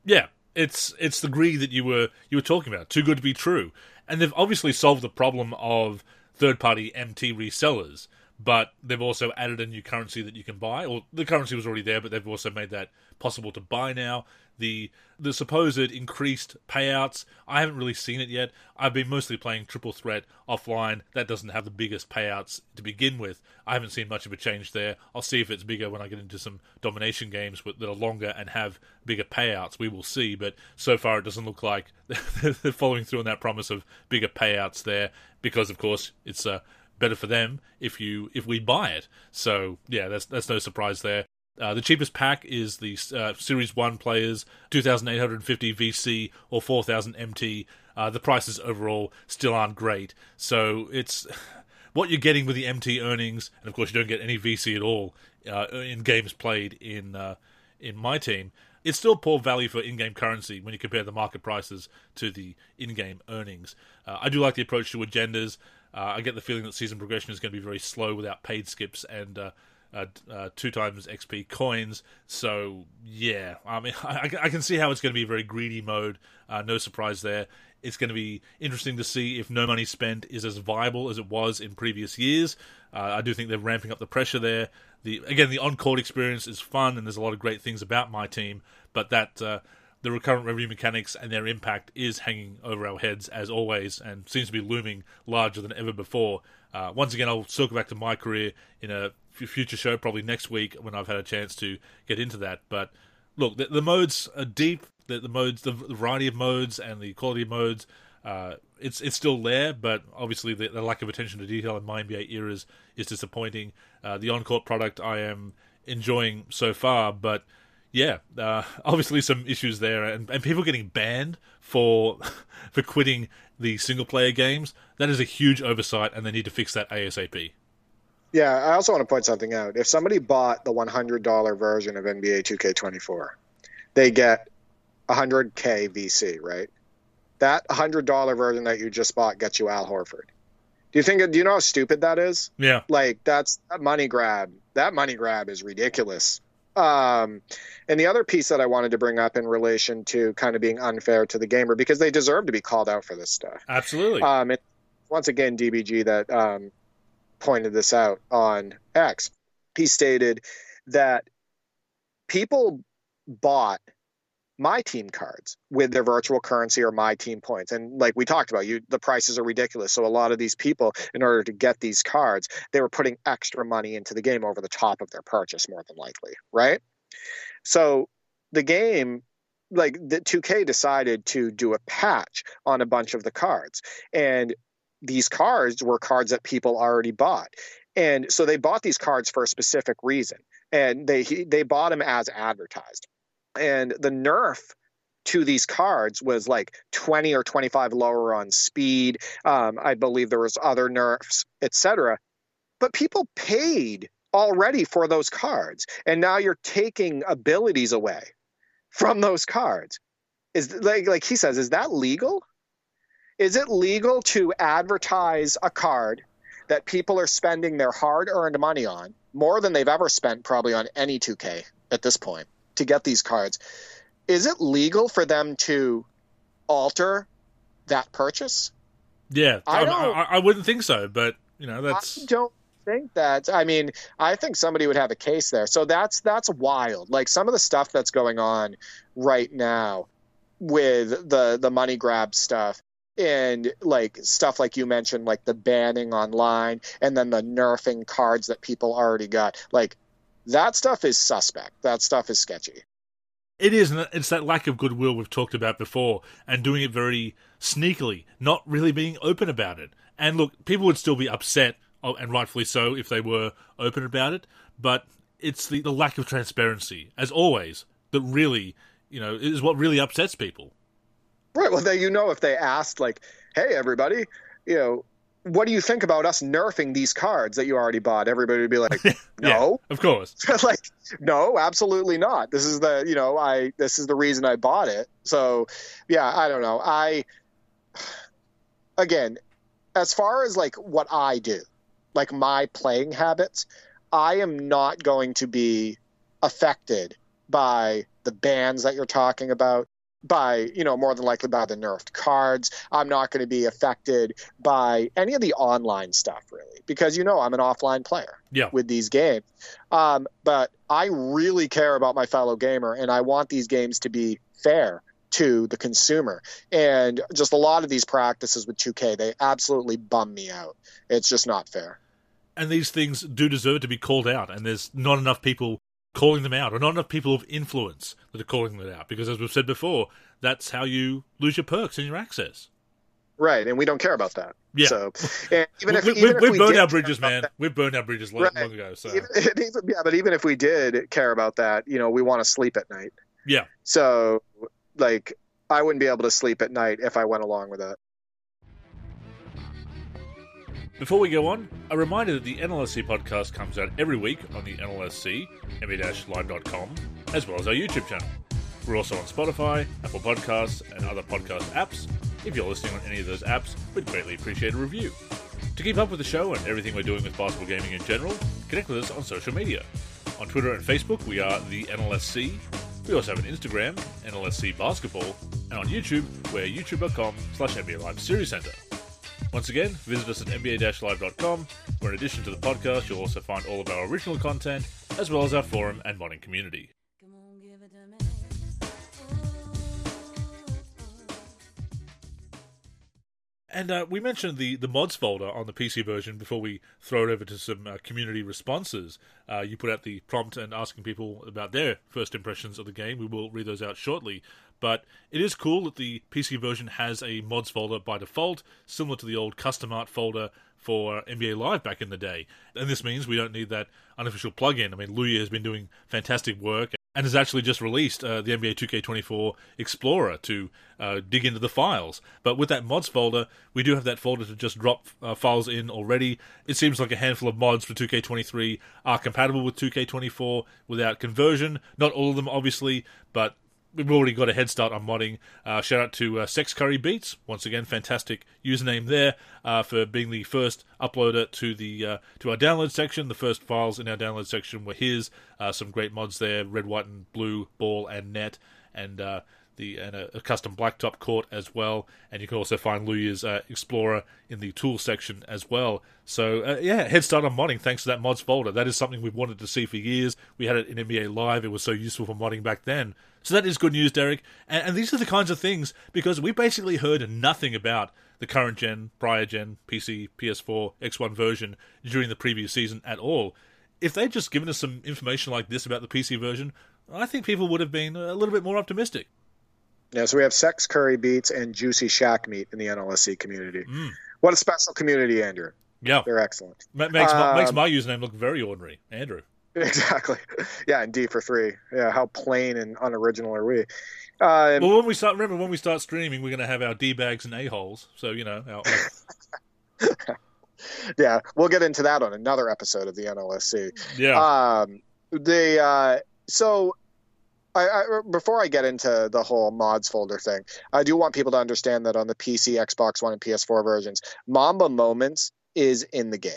Yeah, it's it's the greed that you were you were talking about. Too good to be true and they've obviously solved the problem of third-party MT resellers, but they've also added a new currency that you can buy. Or the currency was already there, but they've also made that possible to buy now. The the supposed increased payouts, I haven't really seen it yet. I've been mostly playing Triple Threat offline. That doesn't have the biggest payouts to begin with. I haven't seen much of a change there. I'll see if it's bigger when I get into some domination games that are longer and have bigger payouts. We will see, but so far it doesn't look like they're following through on that promise of bigger payouts there because, of course, it's uh, better for them if you if we buy it. So yeah, that's that's no surprise there. Uh, the cheapest pack is the uh, Series 1 players, 2,850 VC or 4,000 MT. Uh, the prices overall still aren't great. So it's what you're getting with the MT earnings, and of course, you don't get any VC at all uh, in games played in, uh, in my team. It's still poor value for in game currency when you compare the market prices to the in game earnings. Uh, I do like the approach to agendas. I get the feeling that season progression is going to be very slow without paid skips and uh, uh, two times XP coins. So yeah, I mean, I, I can see how it's going to be very greedy mode. Uh, no surprise there. It's going to be interesting to see if no money spent is as viable as it was in previous years. Uh, I do think they're ramping up the pressure there. The again, the on-court experience is fun, and there's a lot of great things about my team. But that uh, the recurrent revenue mechanics and their impact is hanging over our heads as always and seems to be looming larger than ever before. Uh, once again, I'll circle back to my career in a future show, probably next week when I've had a chance to get into that. But look, the, the modes are deep. The, the modes, the, variety of modes, and the quality of modes. Uh, it's it's still there, but obviously the, the, lack of attention to detail in my NBA eras is disappointing. Uh, the on-court product I am enjoying so far, but yeah, uh, obviously some issues there, and, and people getting banned for for quitting the single player games. That is a huge oversight, and they need to fix that ASAP. Yeah, I also want to point something out. If somebody bought the $100 version of NBA 2K24, they get 100K VC, right? That $100 version that you just bought gets you Al Horford. Do you think? Do you know how stupid that is? Yeah. Like that's that money grab. That money grab is ridiculous. Um, and the other piece that I wanted to bring up in relation to kind of being unfair to the gamer because they deserve to be called out for this stuff. Absolutely. Um, it, once again, DBG that um, pointed this out on X. He stated that people bought my team cards with their virtual currency or my team points. And like we talked about you the prices are ridiculous. So a lot of these people in order to get these cards they were putting extra money into the game over the top of their purchase more than likely right? So the game like the 2k decided to do a patch on a bunch of the cards. And these cards were cards that people already bought. And so they bought these cards for a specific reason. And they they bought them as advertised and the nerf to these cards was like 20 or 25 lower on speed. Um, i believe there was other nerfs etc but people paid already for those cards and now you're taking abilities away from those cards. Is like like he says is that legal? Is it legal to advertise a card that people are spending their hard earned money on more than they've ever spent probably on any 2k at this point to get these cards. Is it legal for them to alter that purchase? Yeah, I, um, I, I wouldn't think so, but you know that's. I don't think that. I mean, I think somebody would have a case there. So that's that's wild. Like some of the stuff that's going on right now with the the money grab stuff and like stuff like you mentioned like the banning online and then the nerfing cards that people already got like that stuff is suspect. That stuff is sketchy. It is, and it's that lack of goodwill we've talked about before, and doing it very sneakily, not really being open about it. And look, people would still be upset, oh, and rightfully so, if they were open about it. But it's the, the lack of transparency, as always, that really, you know, is what really upsets people. Right. Well, then you know, if they asked, like, "Hey, everybody, you know, what do you think about us nerfing these cards that you already bought? Everybody would be like, no, yeah, of course. like, no, absolutely not. This is the, you know, I, this is the reason I bought it. So yeah, I don't know. I, again, as far as like what I do, like my playing habits, I am not going to be affected by the bans that you're talking about by you know more than likely by the nerfed cards. I'm not going to be affected by any of the online stuff really because you know i'm an offline player yeah. with these games. Um, but i really care about my fellow gamer and i want these games to be fair to the consumer. And just a lot of these practices with 2k they absolutely bum me out. It's just not fair. And these things do deserve to be called out and there's not enough people calling them out, or not enough people of influence that are calling them out. Because as we've said before, that's how you lose your perks and your access. Right, and we don't care about that. Yeah. So even if we, even we, if we burned our bridges, man. That, we've burned our bridges long, right. long ago. So even, yeah, but even if we did care about that, you know, we want to sleep at night. Yeah. So like, I wouldn't be able to sleep at night if I went along with that. Before we go on, a reminder that the NLSC podcast comes out every week on the NLSC, nba-live.com, as well as our YouTube channel. We're also on Spotify, Apple Podcasts, and other podcast apps. If you're listening on any of those apps, we'd greatly appreciate a review. To keep up with the show and everything we're doing with basketball gaming in general, connect with us on social media. On Twitter and Facebook, we are the NLSC. We also have an Instagram, NLSC Basketball, and on YouTube, we're youtube.com slash NBA Live Series Center. Once again, visit us at nba-live.com, where in addition to the podcast, you'll also find all of our original content, as well as our forum and modding community. And uh, we mentioned the, the mods folder on the PC version before we throw it over to some uh, community responses. Uh, you put out the prompt and asking people about their first impressions of the game. We will read those out shortly. But it is cool that the PC version has a mods folder by default, similar to the old custom art folder for NBA Live back in the day. And this means we don't need that unofficial plugin. I mean, Looyh has been doing fantastic work and has actually just released uh, the NBA 2K24 Explorer to uh, dig into the files. But with that mods folder, we do have that folder to just drop uh, files in already. It seems like a handful of mods for 2K23 are compatible with 2K24 without conversion. Not all of them, obviously, but we've already got a head start on modding. Uh, shout out to uh, Sex Curry Beats once again, fantastic username there uh, for being the first uploader to the uh, to our download section. The first files in our download section were his. Uh, some great mods there: red, white, and blue, ball, and net, and uh, the and a, a, custom blacktop court as well. And you can also find Looyh's uh, Explorer in the tool section as well. So uh, yeah, head start on modding thanks to that mods folder. That is something we've wanted to see for years. We had it in NBA Live. It was so useful for modding back then. So that is good news, Derek. And, and these are the kinds of things because we basically heard nothing about the current gen, prior gen, PC, PS4, X1 version during the previous season at all. If they'd just given us some information like this about the PC version, I think people would have been a little bit more optimistic. Yeah, so we have Sex Curry Beats and Juicy Shack Meat in the NLSC community. Mm. What a special community, Andrew. Yeah. They're excellent. makes, um, makes my username look very ordinary. Andrew. Exactly. Yeah, and D for three. Yeah, how plain and unoriginal are we? Uh, well, when we start, remember when we start streaming, we're going to have our d bags and a holes. So you know. Our, yeah, we'll get into that on another episode of the NLSC. Yeah. Um, the uh, so I, I, er, before I get into the whole mods folder thing, I do want people to understand that on the PC, Xbox One, and PS4 versions, Mamba Moments is in the game.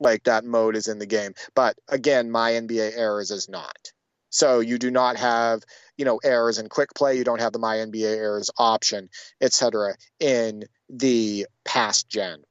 Like that mode is in the game. But again, my NBA eras is not. So you do not have, you know, eras in quick play. You don't have the my NBA eras option, etc. in the past gen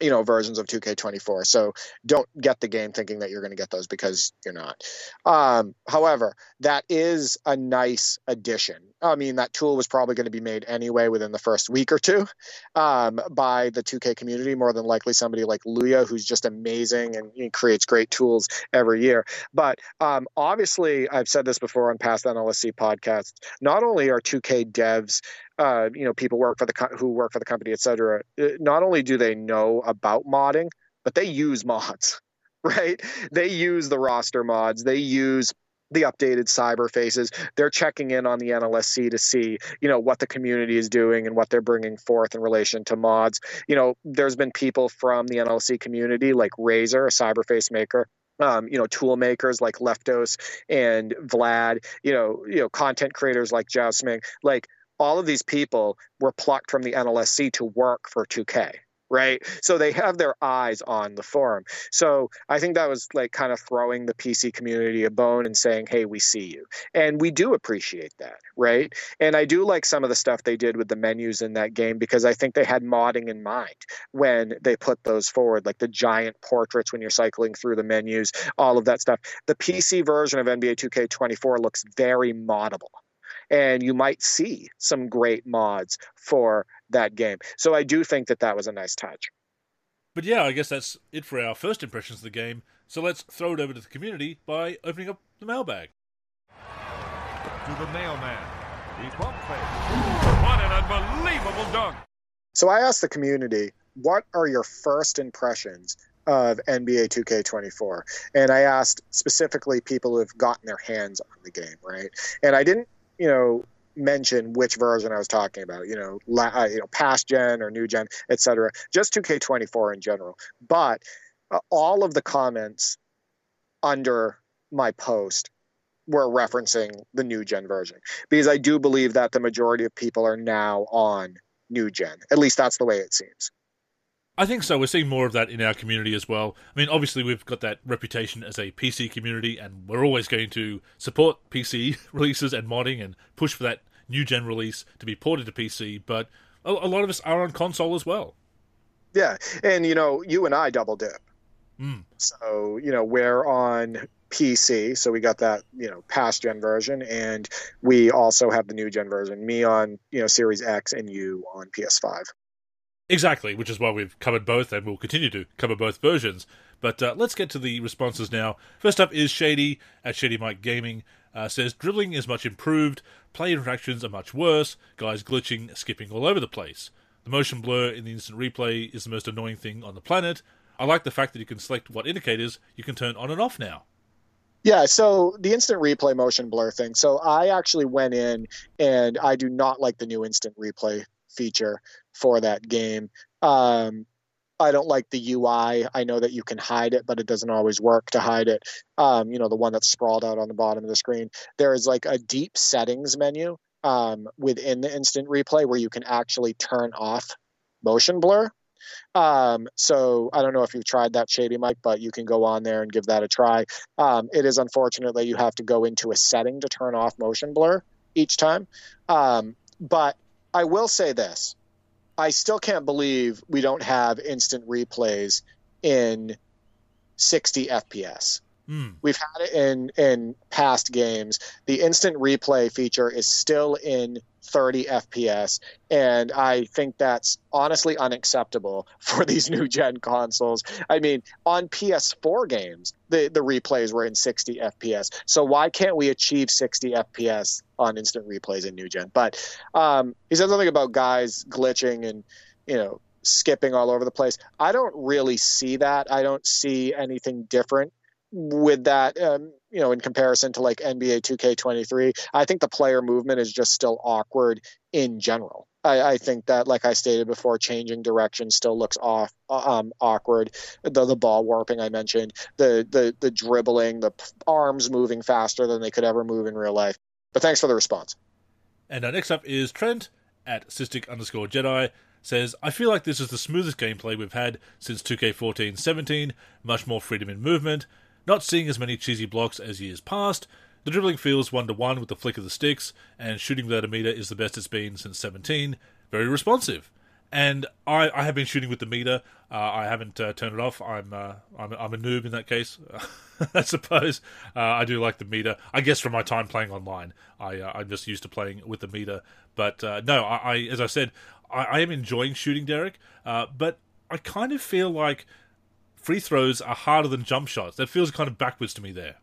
you know versions of 2k24 so don't get the game thinking that you're going to get those because you're not. Um, however that is a nice addition. I mean that tool was probably going to be made anyway within the first week or two um, by the 2k community more than likely somebody like Looyh who's just amazing and creates great tools every year. But um, obviously i've said this before on past nlsc podcasts not only are 2k devs uh, you know people work for the co- who work for the company, et cetera. Uh, not only do they know about modding, but they use mods, right? They use the roster mods. They use the updated cyber faces. They're checking in on the NLSC to see, you know, what the community is doing and what they're bringing forth in relation to mods. You know, there's been people from the NLSC community like Razor, a cyber face maker, um, you know, tool makers like Leftos and Vlad, you know, you know, content creators like Jasmine, like all of these people were plucked from the NLSC to work for 2K right? So they have their eyes on the forum. So I think that was like kind of throwing the PC community a bone and saying, hey, we see you. And we do appreciate that, right? And I do like some of the stuff they did with the menus in that game because I think they had modding in mind when they put those forward, like the giant portraits when you're cycling through the menus, all of that stuff. The PC version of NBA 2K24 looks very moddable and you might see some great mods for that game. So I do think that that was a nice touch. But yeah, I guess that's it for our first impressions of the game. So let's throw it over to the community by opening up the mailbag. To the mailman, the bump fake. What an unbelievable dunk! So I asked the community, what are your first impressions of NBA 2K24? And I asked specifically people who have gotten their hands on the game, right? And I didn't you know, mention which version I was talking about, you know, la, uh, you know, past gen or new gen, etc. Just 2K24 in general. But uh, all of the comments under my post were referencing the new gen version because I do believe that the majority of people are now on new gen. At least that's the way it seems. I think so. We're seeing more of that in our community as well. I mean, obviously, we've got that reputation as a PC community, and we're always going to support PC releases and modding and push for that new gen release to be ported to PC. But a, lot of us are on console as well. Yeah, and you know, you and I double dip. Mm. So you know, we're on PC, so we got that you know past gen version, and we also have the new gen version. Me on you know Series X, and you on PS5. Exactly, which is why we've covered both and will continue to cover both versions. But uh, let's get to the responses now. First up is Shady at Shady Mike Gaming. Uh, says dribbling is much improved, play interactions are much worse, guys glitching, skipping all over the place. The motion blur in the instant replay is the most annoying thing on the planet. I like the fact that you can select what indicators you can turn on and off now. Yeah, so the instant replay motion blur thing. So I actually went in and I do not like the new instant replay feature for that game. Um, I don't like the UI. I know that you can hide it, but it doesn't always work to hide it. Um, you know, the one that's sprawled out on the bottom of the screen. There is like a deep settings menu um, within the instant replay where you can actually turn off motion blur. Um, so I don't know if you've tried that Shady Mike, but you can go on there and give that a try. Um, it is unfortunate that you have to go into a setting to turn off motion blur each time. Um, but I will say this I still can't believe we don't have instant replays in 60 FPS. Mm. We've had it in in past games. The instant replay feature is still in 30 FPS, and I think that's honestly unacceptable for these new gen consoles. I mean, on PS4 games, the the replays were in 60 FPS. So why can't we achieve 60 FPS on instant replays in new gen? But um, he said something about guys glitching and you know skipping all over the place. I don't really see that. I don't see anything different with that, um, you know, in comparison to like NBA 2K23, I think the player movement is just still awkward in general. I, I think that, like I stated before, changing direction still looks off, um, awkward. The the ball warping I mentioned, the the the dribbling, the arms moving faster than they could ever move in real life. But thanks for the response. And uh, next up is Trent at cystic underscore Jedi says, I feel like this is the smoothest gameplay we've had since 2K14 17, much more freedom in movement, not seeing as many cheesy blocks as years past. The dribbling feels one to one with the flick of the sticks, and shooting without a meter is the best it's been since 17. Very responsive. And I, I have been shooting with the meter. Uh, I haven't uh, turned it off. I'm, uh, I'm I'm a noob in that case, I suppose. Uh, I do like the meter. I guess from my time playing online, I uh, I'm just used to playing with the meter. But uh, no, I, I, as I said, I, I am enjoying shooting Derek. but I kind of feel like free throws are harder than jump shots. That feels kind of backwards to me there.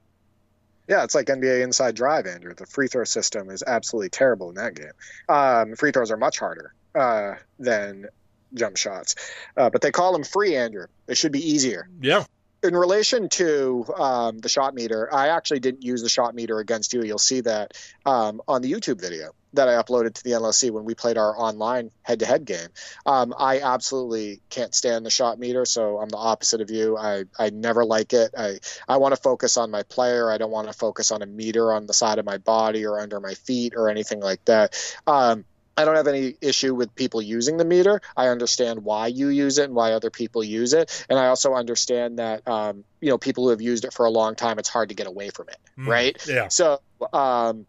Yeah, it's like NBA Inside Drive, Andrew. The free throw system is absolutely terrible in that game. Um, free throws are much harder uh, than jump shots, uh, but they call them free, Andrew. They should be easier. Yeah. In relation to um, the shot meter, I actually didn't use the shot meter against you. You'll see that um, on the YouTube video that I uploaded to the NLSC when we played our online head to head game. Um, I absolutely can't stand the shot meter, so I'm the opposite of you. I, I never like it. I, I want to focus on my player. I don't want to focus on a meter on the side of my body or under my feet or anything like that. Um, I don't have any issue with people using the meter. I understand why you use it and why other people use it, and I also understand that um, you know people who have used it for a long time, it's hard to get away from it, Mm, right? Yeah. So, um,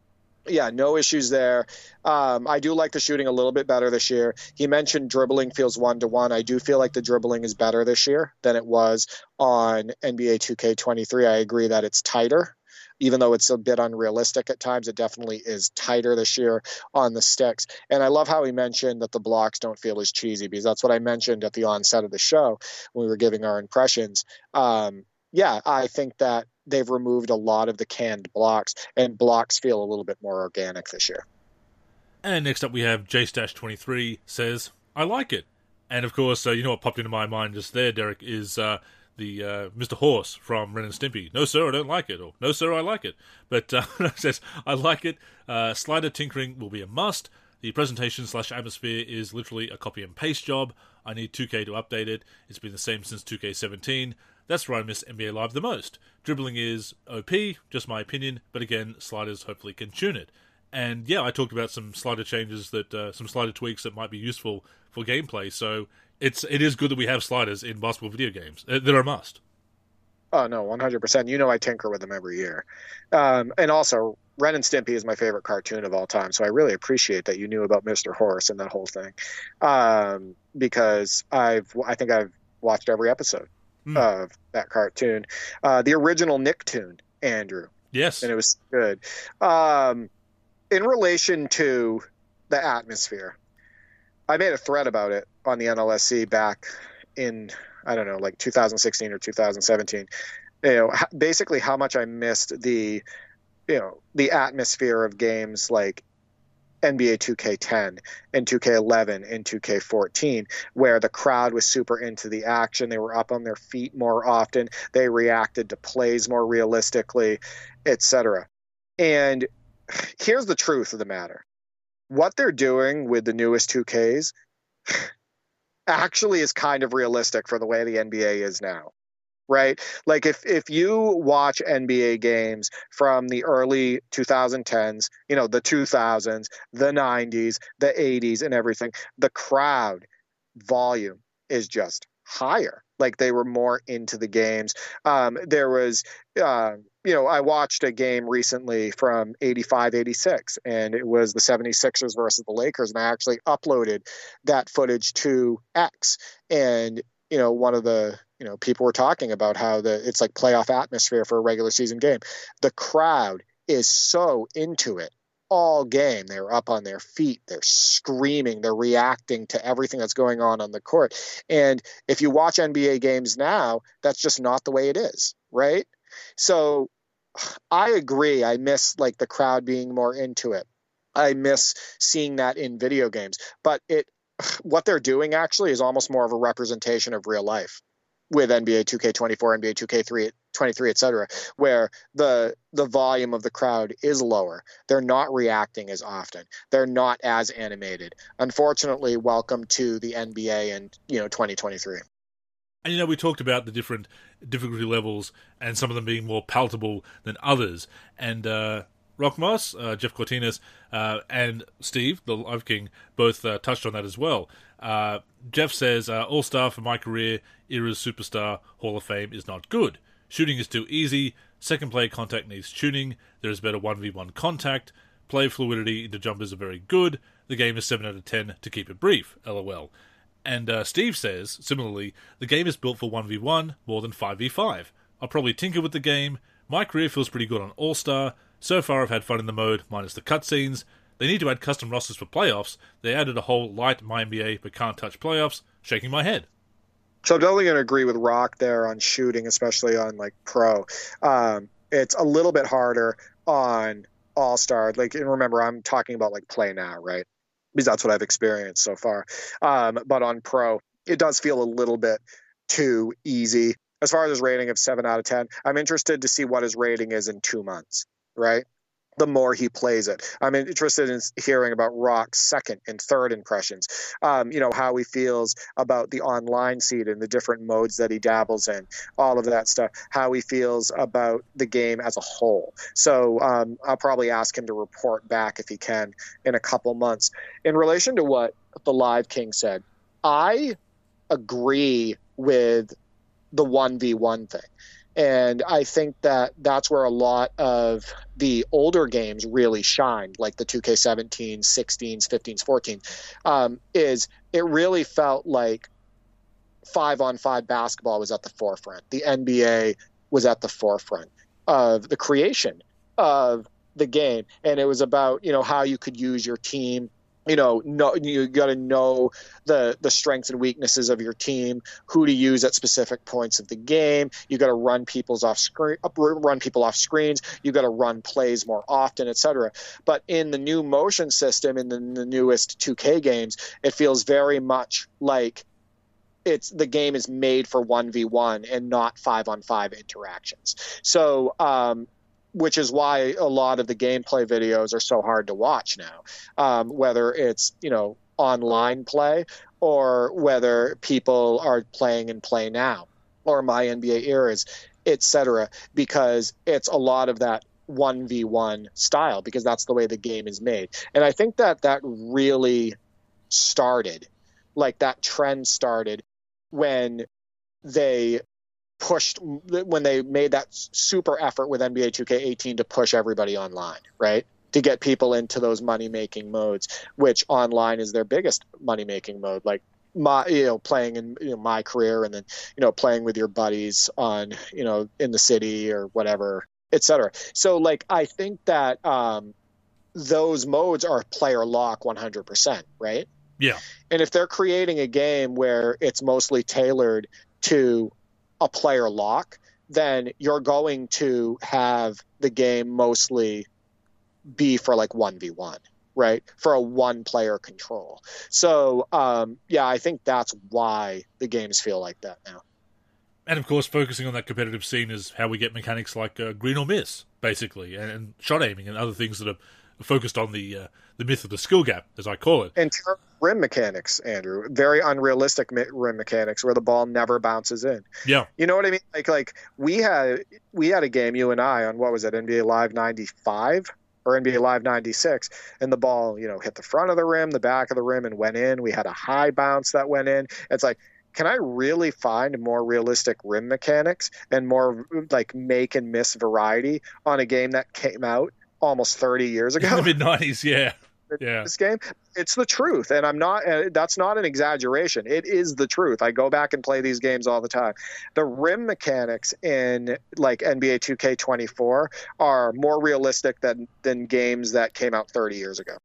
yeah, no issues there. Um, I do like the shooting a little bit better this year. He mentioned dribbling feels one to one. I do feel like the dribbling is better this year than it was on NBA 2K23. I agree that it's tighter. Even though it's a bit unrealistic at times, it definitely is tighter this year on the sticks. And I love how he mentioned that the blocks don't feel as cheesy because that's what I mentioned at the onset of the show when we were giving our impressions. Um, yeah, I think that they've removed a lot of the canned blocks, and blocks feel a little bit more organic this year. And next up we have JStash23 says, I like it. And of course, uh, you know what popped into my mind just there, Derek, is uh, the uh, Mr. Horse from Ren and Stimpy. No, sir, I don't like it. Or, no, sir, I like it. But uh, says, I like it. Uh, slider tinkering will be a must. The presentation slash atmosphere is literally a copy and paste job. I need 2K to update it. It's been the same since 2K17. That's where I miss NBA Live the most. Dribbling is OP, just my opinion, but again, sliders hopefully can tune it. And yeah, I talked about some slider changes that, uh, some slider tweaks that might be useful for gameplay. So it's it is good that we have sliders in basketball video games. They're a must. Oh no, one hundred percent. You know I tinker with them every year, um, and also Ren and Stimpy is my favorite cartoon of all time. So I really appreciate that you knew about Mister Horse and that whole thing, um, because I've I think I've watched every episode Hmm. of that cartoon, uh, the original Nicktoon, Andrew, Yes. and it was good. Um, in relation to the atmosphere, I made a thread about it on the NLSC back in I don't know, like 2016 or 2017. You know, basically how much I missed the, you know, the atmosphere of games like NBA 2K10 and 2K11 and 2K14, where the crowd was super into the action. They were up on their feet more often. They reacted to plays more realistically, etc. And here's the truth of the matter what they're doing with the newest 2Ks actually is kind of realistic for the way the NBA is now. Right? Like if if you watch NBA games from the early 2010s, you know, the 2000s, the 90s, the 80s and everything, the crowd volume is just higher. Like they were more into the games. Um, there was uh, you know, I watched a game recently from 85 86, and it was the 76ers versus the Lakers. And I actually uploaded that footage to X. And, you know, one of the, you know, people were talking about how the it's like playoff atmosphere for a regular season game. The crowd is so into it all game. They're up on their feet, they're screaming, they're reacting to everything that's going on on the court. And if you watch NBA games now, that's just not the way it is, right? So I agree. I miss like the crowd being more into it. I miss seeing that in video games. But it what they're doing actually is almost more of a representation of real life with NBA 2K24, NBA 2K3, 23, etc., where the the volume of the crowd is lower. They're not reacting as often. They're not as animated. Unfortunately, welcome to the NBA in you know 2023. And you know, we talked about the different difficulty levels and some of them being more palatable than others. And uh, Rock Moss, uh, Jeff Cortinas, uh, and Steve, the Live King, both uh, touched on that as well. Uh, Jeff says, uh, All Star for my career, Era's Superstar Hall of Fame is not good. Shooting is too easy. Second play contact needs tuning. There is better 1v1 contact. Play fluidity into jumpers are very good. The game is 7 out of 10 to keep it brief. LOL. And uh, Steve says, similarly, the game is built for 1v1 more than 5v5. I'll probably tinker with the game. My career feels pretty good on All Star. So far, I've had fun in the mode, minus the cutscenes. They need to add custom rosters for playoffs. They added a whole light My NBA but can't touch playoffs. Shaking my head. So I'm definitely going to agree with Rock there on shooting, especially on like pro. Um, it's a little bit harder on All Star. Like, and remember, I'm talking about like play now, right? because that's what I've experienced so far. Um, but on Pro, it does feel a little bit too easy. As far as his rating of seven out of 10, I'm interested to see what his rating is in two months, right? the more he plays it. I'm interested in hearing about Rock's second and third impressions. Um, you know how he feels about the online seat and the different modes that he dabbles in, all of that stuff. How he feels about the game as a whole. So um, I'll probably ask him to report back if he can in a couple months. In relation to what the Live King said, I agree with the one v one thing. And I think that that's where a lot of the older games really shined, like the 2K17, 16s, 15s, 14s, um, is it really felt like five on five basketball was at the forefront. The NBA was at the forefront of the creation of the game. And it was about, you know, how you could use your team you know, you got to know the the strengths and weaknesses of your team, who to use at specific points of the game. You got to run people's off screen, run people off screens. You got to run plays more often, etc. But in the new motion system, in the, in the newest 2K games, it feels very much like it's the game is made for 1v1 and not 5 on 5 interactions. So um, which is why a lot of the gameplay videos are so hard to watch now. Um, whether it's you know online play or whether people are playing in play now or my NBA eras, etc. Because it's a lot of that 1v1 style because that's the way the game is made. And I think that that really started, like that trend started when they pushed when they made that super effort with NBA 2K18 to push everybody online, right? To get people into those money making modes, which online is their biggest money making mode. Like my you know playing in you know, my career and then you know playing with your buddies on you know in the city or whatever etc so like i think that um those modes are player lock 100% right Yeah. And if they're creating a game where it's mostly tailored to a player lock, then you're going to have the game mostly be for like 1v1 right? For a one player control. So um, yeah i think that's why the games feel like that now. And of course focusing on that competitive scene is how we get mechanics like uh, green or miss basically and, and, shot aiming and other things that are focused on the uh, the myth of the skill gap as i call it. And rim mechanics andrew. Very unrealistic rim mechanics where the ball never bounces in. Yeah. You know what i mean? Like like we had we had a game you and i on what was it nba live 95 or NBA Live 96, and the ball, you know, hit the front of the rim, the back of the rim, and went in. We had a high bounce that went in. It's like, can I really find more realistic rim mechanics and more like make and miss variety on a game that came out almost 30 years ago? In the mid 90s, yeah yeah. this game. It's the truth, and I'm not. Uh, that's not an exaggeration. It is the truth. I go back and play these games all the time. The rim mechanics in like NBA 2K24 are more realistic than than games that came out 30 years ago.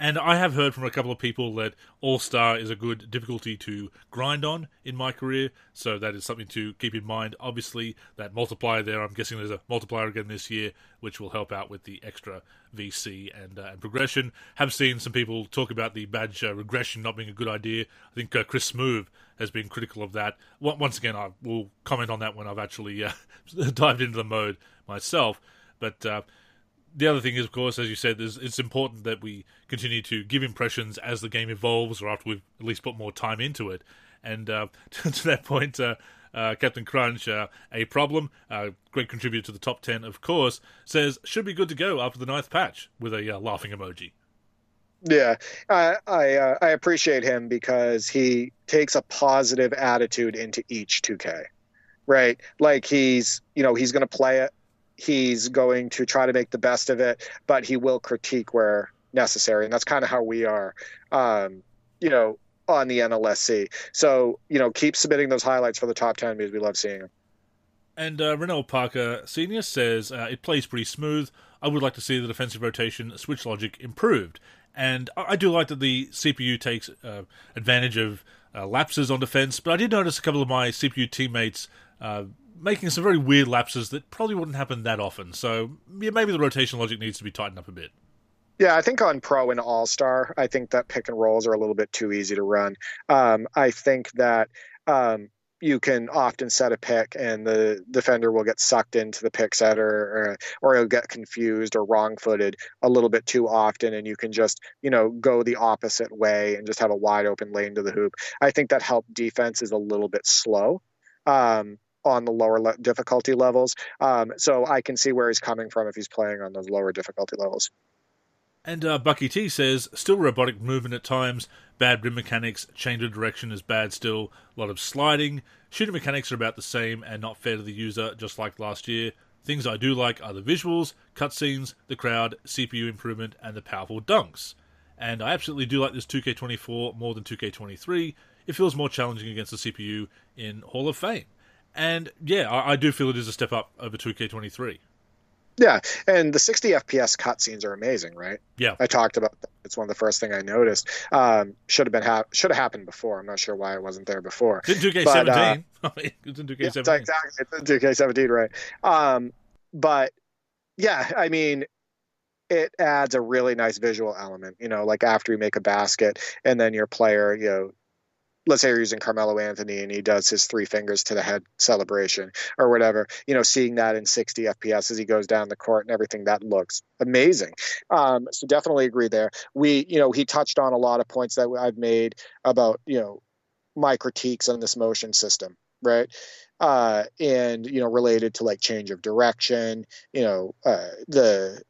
And I have heard from a couple of people that All Star is a good difficulty to grind on in my career, so that is something to keep in mind. Obviously, that multiplier there, I'm guessing there's a multiplier again this year, which will help out with the extra VC and, uh, and progression. Have seen some people talk about the badge uh, regression not being a good idea. I think uh, Chris Smoove has been critical of that. Once again, I will comment on that when I've actually uh, dived into the mode myself. But uh, the other thing is, of course, as you said, it's important that we continue to give impressions as the game evolves, or after we've at least put more time into it. And uh, to that point, uh, uh, Captain Crunch, uh, a problem, uh, great contributor to the top ten, of course, says should be good to go after the ninth patch with a uh, laughing emoji. Yeah, I I, I appreciate him because he takes a positive attitude into each 2K, right? Like he's you know he's going to play it he's going to try to make the best of it, but he will critique where necessary, and that's kind of how we are, um, you know, on the NLSC. So you know, keep submitting those highlights for the top ten because we love seeing them. And uh, Renault Parker Senior says uh, it plays pretty smooth. I would like to see the defensive rotation switch logic improved, and I, I do like that the CPU takes uh, advantage of uh, lapses on defense. But I did notice a couple of my CPU teammates uh, making some very weird lapses that probably wouldn't happen that often. So yeah, maybe the rotation logic needs to be tightened up a bit. Yeah, I think on Pro and All Star, I think that pick and rolls are a little bit too easy to run. Um, I think that um, you can often set a pick and the defender will get sucked into the pick setter or, or he'll get confused or wrong footed a little bit too often and you can just you know go the opposite way and just have a wide open lane to the hoop i think that help defense is a little bit slow um, on the lower le- difficulty levels. Um, so I can see where he's coming from if he's playing on those lower difficulty levels. And uh, Bucky T says, still robotic movement at times, bad rim mechanics, change of direction is bad still, a lot of sliding. Shooting mechanics are about the same and not fair to the user, just like last year. Things I do like are the visuals, cutscenes, the crowd, CPU improvement, and the powerful dunks. And I absolutely do like this 2K24 more than 2K23. It feels more challenging against the CPU in Hall of Fame. And yeah, I, I do feel it is a step up over 2K23. Yeah, and the 60 FPS cutscenes are amazing, right? Yeah, I talked about that. It's one of the first thing I noticed. Um, should have been ha- should have happened before. I'm not sure why it wasn't there before. It's in 2K17. But, uh, it's in 2K17. Yeah, exactly. It's in 2K17, right? Um, but yeah, I mean, it adds a really nice visual element. You know, like after you make a basket, and then your player, you know, let's say you're using Carmelo Anthony and he does his three fingers to the head celebration or whatever, you know, seeing that in 60 FPS as he goes down the court and everything, that looks amazing. Um, so definitely agree there. We, you know, he touched on a lot of points that I've made about, you know, my critiques on this motion system, right? Uh, and, you know, related to like change of direction, you know, uh, the,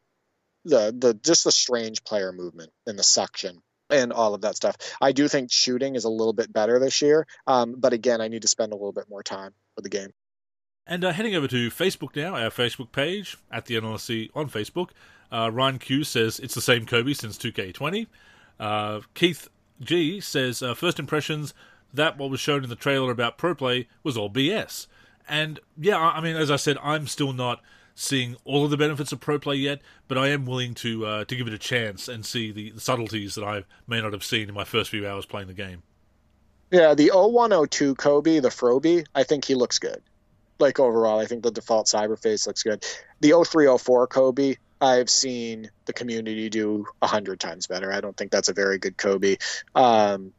the, the, just the strange player movement in the suction and all of that stuff. I do think shooting is a little bit better this year, um, but again, I need to spend a little bit more time with the game. And uh, heading over to Facebook now, our Facebook page at the NLSC on Facebook. Uh, Ryan Q says it's the same Kobe since 2K20. Uh, Keith G says uh, first impressions that what was shown in the trailer about pro play was all BS. And yeah, I mean, as I said, I'm still not seeing all of the benefits of pro play yet, but I am willing to uh, to give it a chance and see the, the subtleties that I may not have seen in my first few hours playing the game. Yeah, the 0102 Kobe, the Froby, I think he looks good. Like overall, I think the default cyberface looks good. The 0304 Kobe, I've seen the community do a hundred times better. I don't think that's a very good Kobe. Um,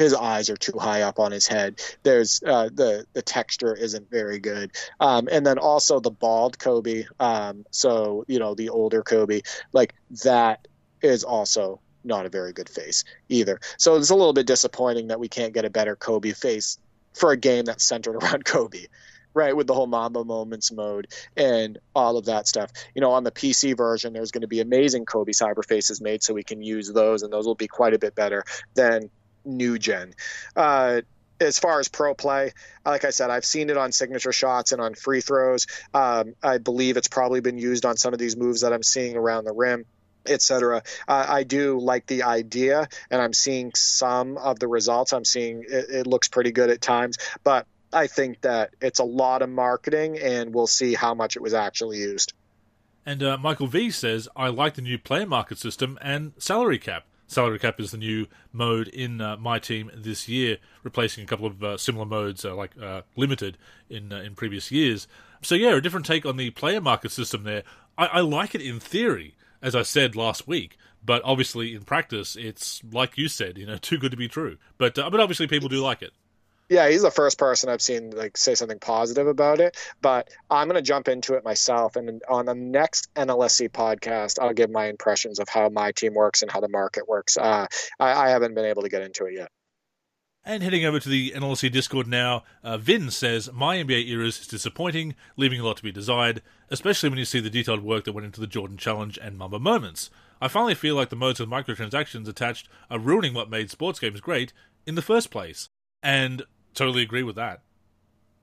his eyes are too high up on his head. There's uh, the the texture isn't very good, um, and then also the bald Kobe. Um, so you know the older Kobe, like that is also not a very good face either. So it's a little bit disappointing that we can't get a better Kobe face for a game that's centered around Kobe right with the whole mamba moments mode and all of that stuff you know on the pc version there's going to be amazing kobe cyber faces made so we can use those and those will be quite a bit better than new gen uh, as far as pro play, like I said, I've seen it on signature shots and on free throws. Um, I believe it's probably been used on some of these moves that I'm seeing around the rim etc. Uh, I do like the idea, and I'm seeing some of the results. I'm seeing it, it, looks pretty good at times, but I think that it's a lot of marketing, and we'll see how much it was actually used. And uh, Michael V says, I like the new player market system and salary cap. Salary cap is the new mode in uh, my team this year, replacing a couple of uh, similar modes uh, like uh, limited in uh, in previous years. So yeah, a different take on the player market system there. I, I like it in theory, as I said last week, but obviously in practice, it's like you said, you know, too good to be true. But uh, but obviously people do like it yeah, he's the first person I've seen like say something positive about it. But I'm going to jump into it myself, and on the next NLSC podcast, I'll give my impressions of how my team works and how the market works. Uh, I, I, haven't been able to get into it yet. And heading over to the NLSC Discord now, uh, Vin says, My NBA Eras is disappointing, leaving a lot to be desired, especially when you see the detailed work that went into the Jordan Challenge and Mamba moments. I finally feel like the modes with microtransactions attached are ruining what made sports games great in the first place. And Totally agree with that.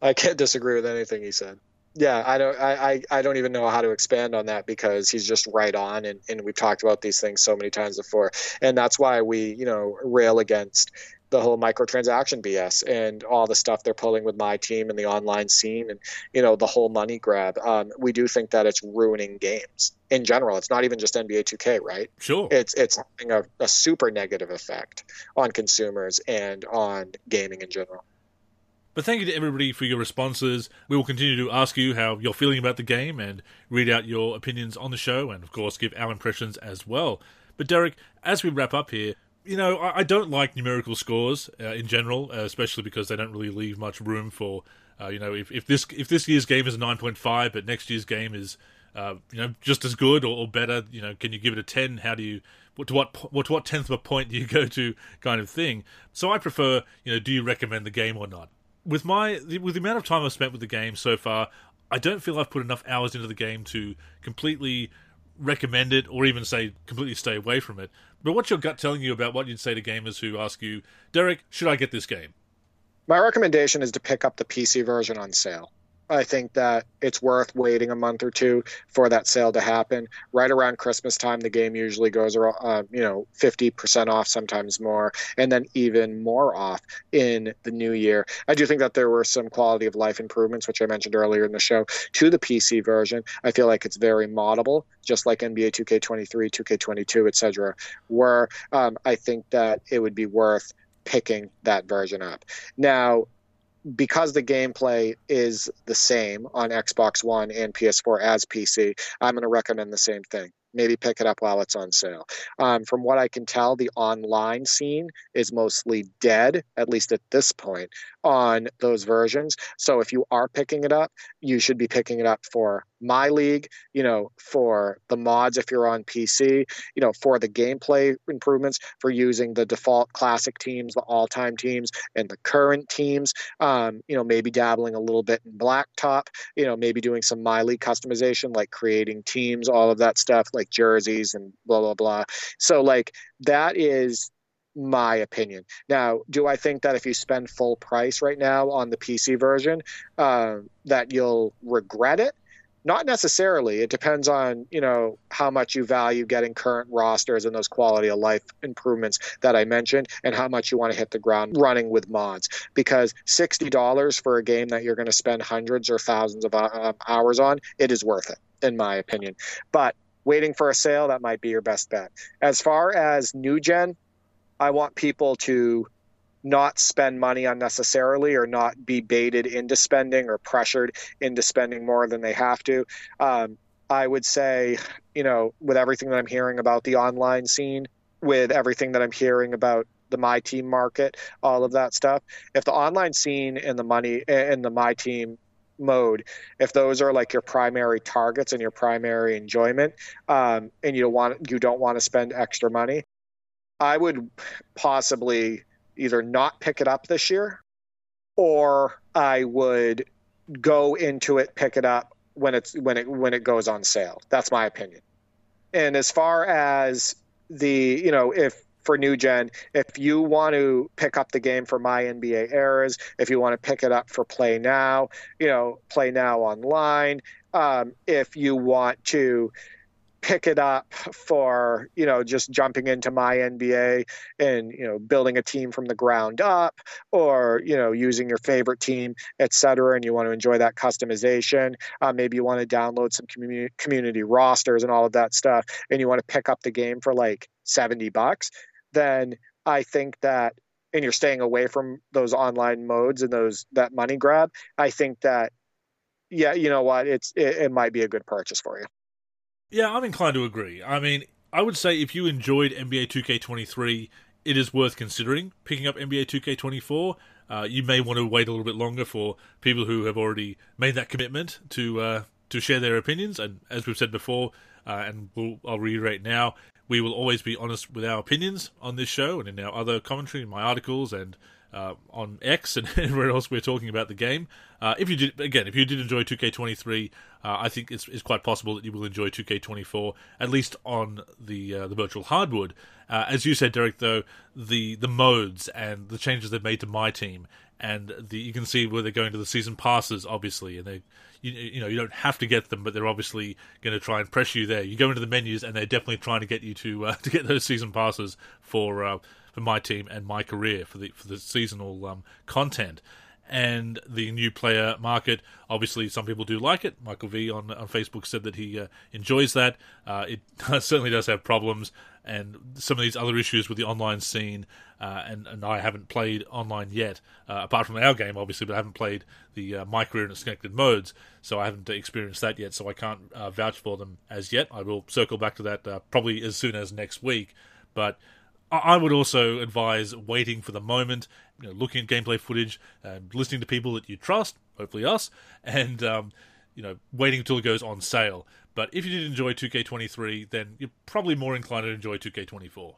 I can't disagree with anything he said. Yeah, I don't. I, I, don't even know how to expand on that because he's just right on, and, and we've talked about these things so many times before, and that's why we, you know, rail against the whole microtransaction BS and all the stuff they're pulling with my team and the online scene and you know the whole money grab. Um, we do think that it's ruining games in general. It's not even just NBA 2K, right? Sure. It's it's having a, a super negative effect on consumers and on gaming in general. But thank you to everybody for your responses. We will continue to ask you how you're feeling about the game and read out your opinions on the show, and of course, give our impressions as well. But Derek, as we wrap up here, you know, I, don't like numerical scores uh, in general, uh, especially because they don't really leave much room for, uh, you know, if, if this if this year's game is a nine point five, but next year's game is, uh, you know, just as good or, or, better, you know, can you give it a ten? How do you what, to what, what to what tenth of a point do you go to, kind of thing? So I prefer, you know, do you recommend the game or not? With my with the amount of time I've spent with the game so far, I don't feel I've put enough hours into the game to completely recommend it or even say completely stay away from it. But what's your gut telling you about what you'd say to gamers who ask you, Derek, should I get this game? My recommendation is to pick up the PC version on sale. I think that it's worth waiting a month or two for that sale to happen. Right around Christmas time, the game usually goes, uh, you know, 50% off, sometimes more, and then even more off in the new year. I do think that there were some quality of life improvements, which I mentioned earlier in the show, to the PC version. I feel like it's very moddable, just like NBA 2K23, 2K22, etc. Where um, I think that it would be worth picking that version up. Now, because the gameplay is the same on Xbox One and PS4 as PC, I'm going to recommend the same thing maybe pick it up while it's on sale. Um, from what I can tell, the online scene is mostly dead, at least at this point, on those versions. So if you are picking it up, you should be picking it up for my league, you know, for the mods if you're on PC, you know, for the gameplay improvements, for using the default classic teams, the all time teams, and the current teams, um, you know, maybe dabbling a little bit in blacktop, you know, maybe doing some my league customization, like creating teams, all of that stuff, like jerseys and blah, blah, blah. So, like, that is my opinion. Now, do I think that if you spend full price right now on the PC version, uh, that you'll regret it? Not necessarily. It depends on, you know, how much you value getting current rosters and those quality of life improvements that I mentioned and how much you want to hit the ground running with mods. Because $60 for a game that you're going to spend hundreds or thousands of uh, hours on, it is worth it, in my opinion. But waiting for a sale, that might be your best bet. As far as new gen, I want people to not spend money unnecessarily or not be baited into spending or pressured into spending more than they have to. Um, I would say, you know, with everything that I'm hearing about the online scene, with everything that I'm hearing about the my team market, all of that stuff, if the online scene and the money and the my team mode if those are like your primary targets and your primary enjoyment um, and you don't want you don't want to spend extra money i would possibly either not pick it up this year or I would go into it, pick it up when it's when it when it goes on sale. That's my opinion. And as far as the you know if for new gen, if you want to pick up the game for my NBA eras, if you want to pick it up for play now, you know play now online. Um, if you want to pick it up for you know just jumping into my NBA and you know building a team from the ground up or you know using your favorite team etc and you want to enjoy that customization. Uh, maybe you want to download some community community rosters and all of that stuff and you want to pick up the game for like 70 bucks then I think that and you're staying away from those online modes and those that money grab I think that yeah you know what it's it, it might be a good purchase for you yeah, I'm inclined to agree. I mean, I would say if you enjoyed NBA 2K23, it is worth considering picking up NBA 2K24. Uh, you may want to wait a little bit longer for people who have already made that commitment to uh, to share their opinions. And as we've said before, uh, and we'll, I'll reiterate now, we will always be honest with our opinions on this show and in our other commentary, in my articles, and uh, on X and everywhere else we're talking about the game. Uh, if you did, again, if you did enjoy 2K23, uh, I think it's, it's quite possible that you will enjoy 2K24 at least on the uh, the virtual hardwood. Uh, as you said, Derek, though the the modes and the changes they've made to my team, and the you can see where they're going to the season passes, obviously, and they. You, you know you don't have to get them, but they're obviously going to try and pressure you there. You go into the menus, and they're definitely trying to get you to uh, to get those season passes for for my team and my career for the for the seasonal um, content. And the new player market, obviously, some people do like it. Michael V on on Facebook said that he uh, enjoys that. Uh, it certainly does have problems, and some of these other issues with the online scene. Uh, and and I haven't played online yet, uh, apart from our game, obviously, but I haven't played the uh, my career and its connected modes, so I haven't experienced that yet. So I can't uh, vouch for them as yet. I will circle back to that probably as soon as next week, but I would also advise waiting for the moment, you know, looking at gameplay footage, and listening to people that you trust, hopefully us, and um, you know, waiting until it goes on sale. But if you did enjoy 2K23, then you're probably more inclined to enjoy 2K24.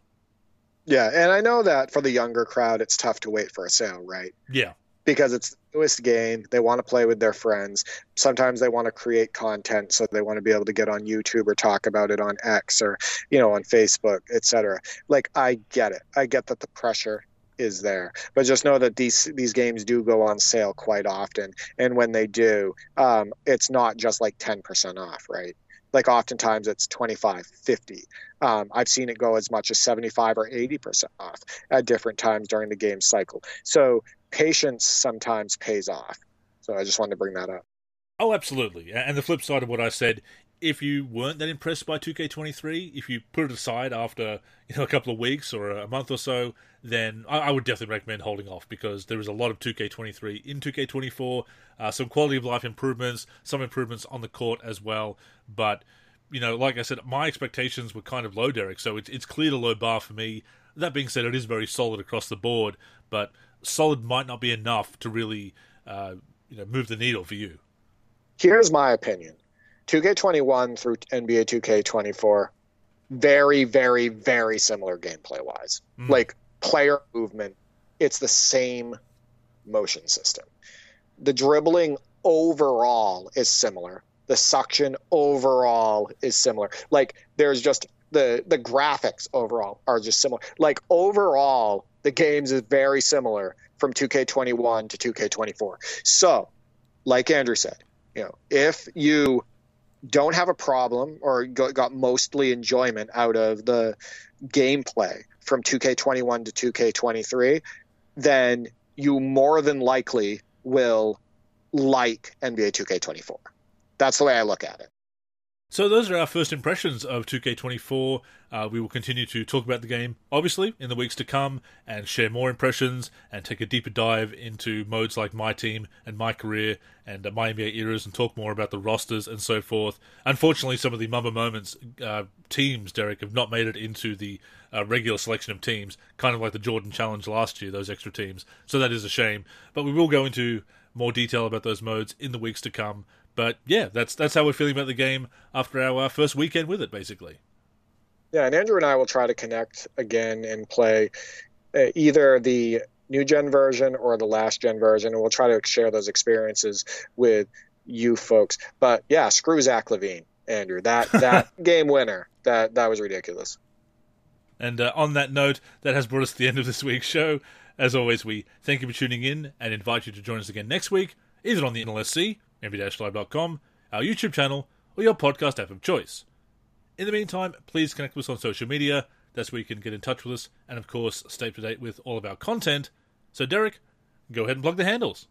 Yeah, and I know that for the younger crowd, it's tough to wait for a sale, right? Yeah because it's the newest game. They want to play with their friends. Sometimes they want to create content, so they want to be able to get on YouTube or talk about it on X or you know on Facebook, etc. Like I get it. I get that the pressure is there, but just know that these these games do go on sale quite often, and when they do, um, it's not just like ten percent off, right? Like oftentimes it's 25 50 um, i've seen it go as much as 75 or 80% off at different times during the game cycle so patience sometimes pays off. So I just wanted to bring that up. Oh, absolutely. And the flip side of what I said, if you weren't that impressed by 2K23, if you put it aside after you know a couple of weeks or a month or so, then I, would definitely recommend holding off because there is a lot of 2K23 in 2K24, uh, some quality of life improvements, some improvements on the court as well. But you know, like I said, my expectations were kind of low, Derek. So it's it's clear the low bar for me. That being said, it is very solid across the board, but solid might not be enough to really uh, you know move the needle for you. Here's my opinion: 2K21 through NBA 2K24, very, very, very similar gameplay wise. Mm. Like player movement, it's the same motion system. The dribbling overall is similar. The suction overall is similar. Like there's just the the graphics overall are just similar. Like overall, the games is very similar from 2K21 to 2K24. So, like Andrew said, you know, if you don't have a problem or got mostly enjoyment out of the gameplay from 2K21 to 2K23, then you more than likely will like NBA 2K24. That's the way I look at it. So those are our first impressions of 2K24. Uh, we will continue to talk about the game, obviously, in the weeks to come, and share more impressions and take a deeper dive into modes like My Team and My Career and uh, My NBA eras, and talk more about the rosters and so forth. Unfortunately, some of the Mamba Moments uh, teams, Derek, have not made it into the uh, regular selection of teams, kind of like the Jordan Challenge last year, those extra teams. So that is a shame. But we will go into more detail about those modes in the weeks to come. But yeah, that's that's how we're feeling about the game after our uh, first weekend with it, basically. Yeah, and Andrew and I will try to connect again and play uh, either the new gen version or the last gen version, and we'll try to share those experiences with you folks. But yeah, screw Zach LaVine, Andrew. That that game winner, that that was ridiculous. And uh, on that note, that has brought us to the end of this week's show. As always, we thank you for tuning in and invite you to join us again next week, either on the NLSC nba-live.com, our YouTube channel, or your podcast app of choice. In the meantime, please connect with us on social media. That's where you can get in touch with us and, of course, stay up to date with all of our content. So, Derek, go ahead and plug the handles.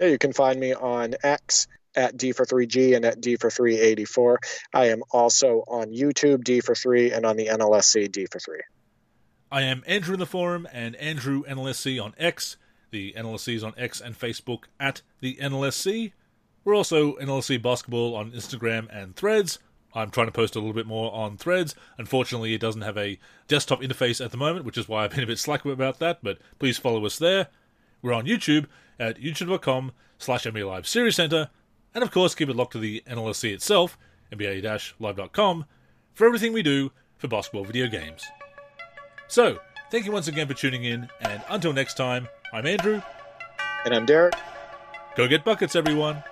Yeah, you can find me on X at D for 3G and at D for 384. I am also on YouTube, D for 3, and on the NLSC, D for 3. I am Andrew in the forum and Andrew NLSC on X. The NLSC is on X and Facebook at the NLSC. We're also NLSC Basketball on Instagram and Threads. I'm trying to post a little bit more on Threads. Unfortunately, it doesn't have a desktop interface at the moment, which is why I've been a bit slack about that, but please follow us there. We're on YouTube at youtube.com slash Series Center, and of course, keep it locked to the NLSC itself, NBA-live.com, for everything we do for basketball video games. So, thank you once again for tuning in, and until next time, I'm Andrew. And I'm Derek. Go get buckets, everyone.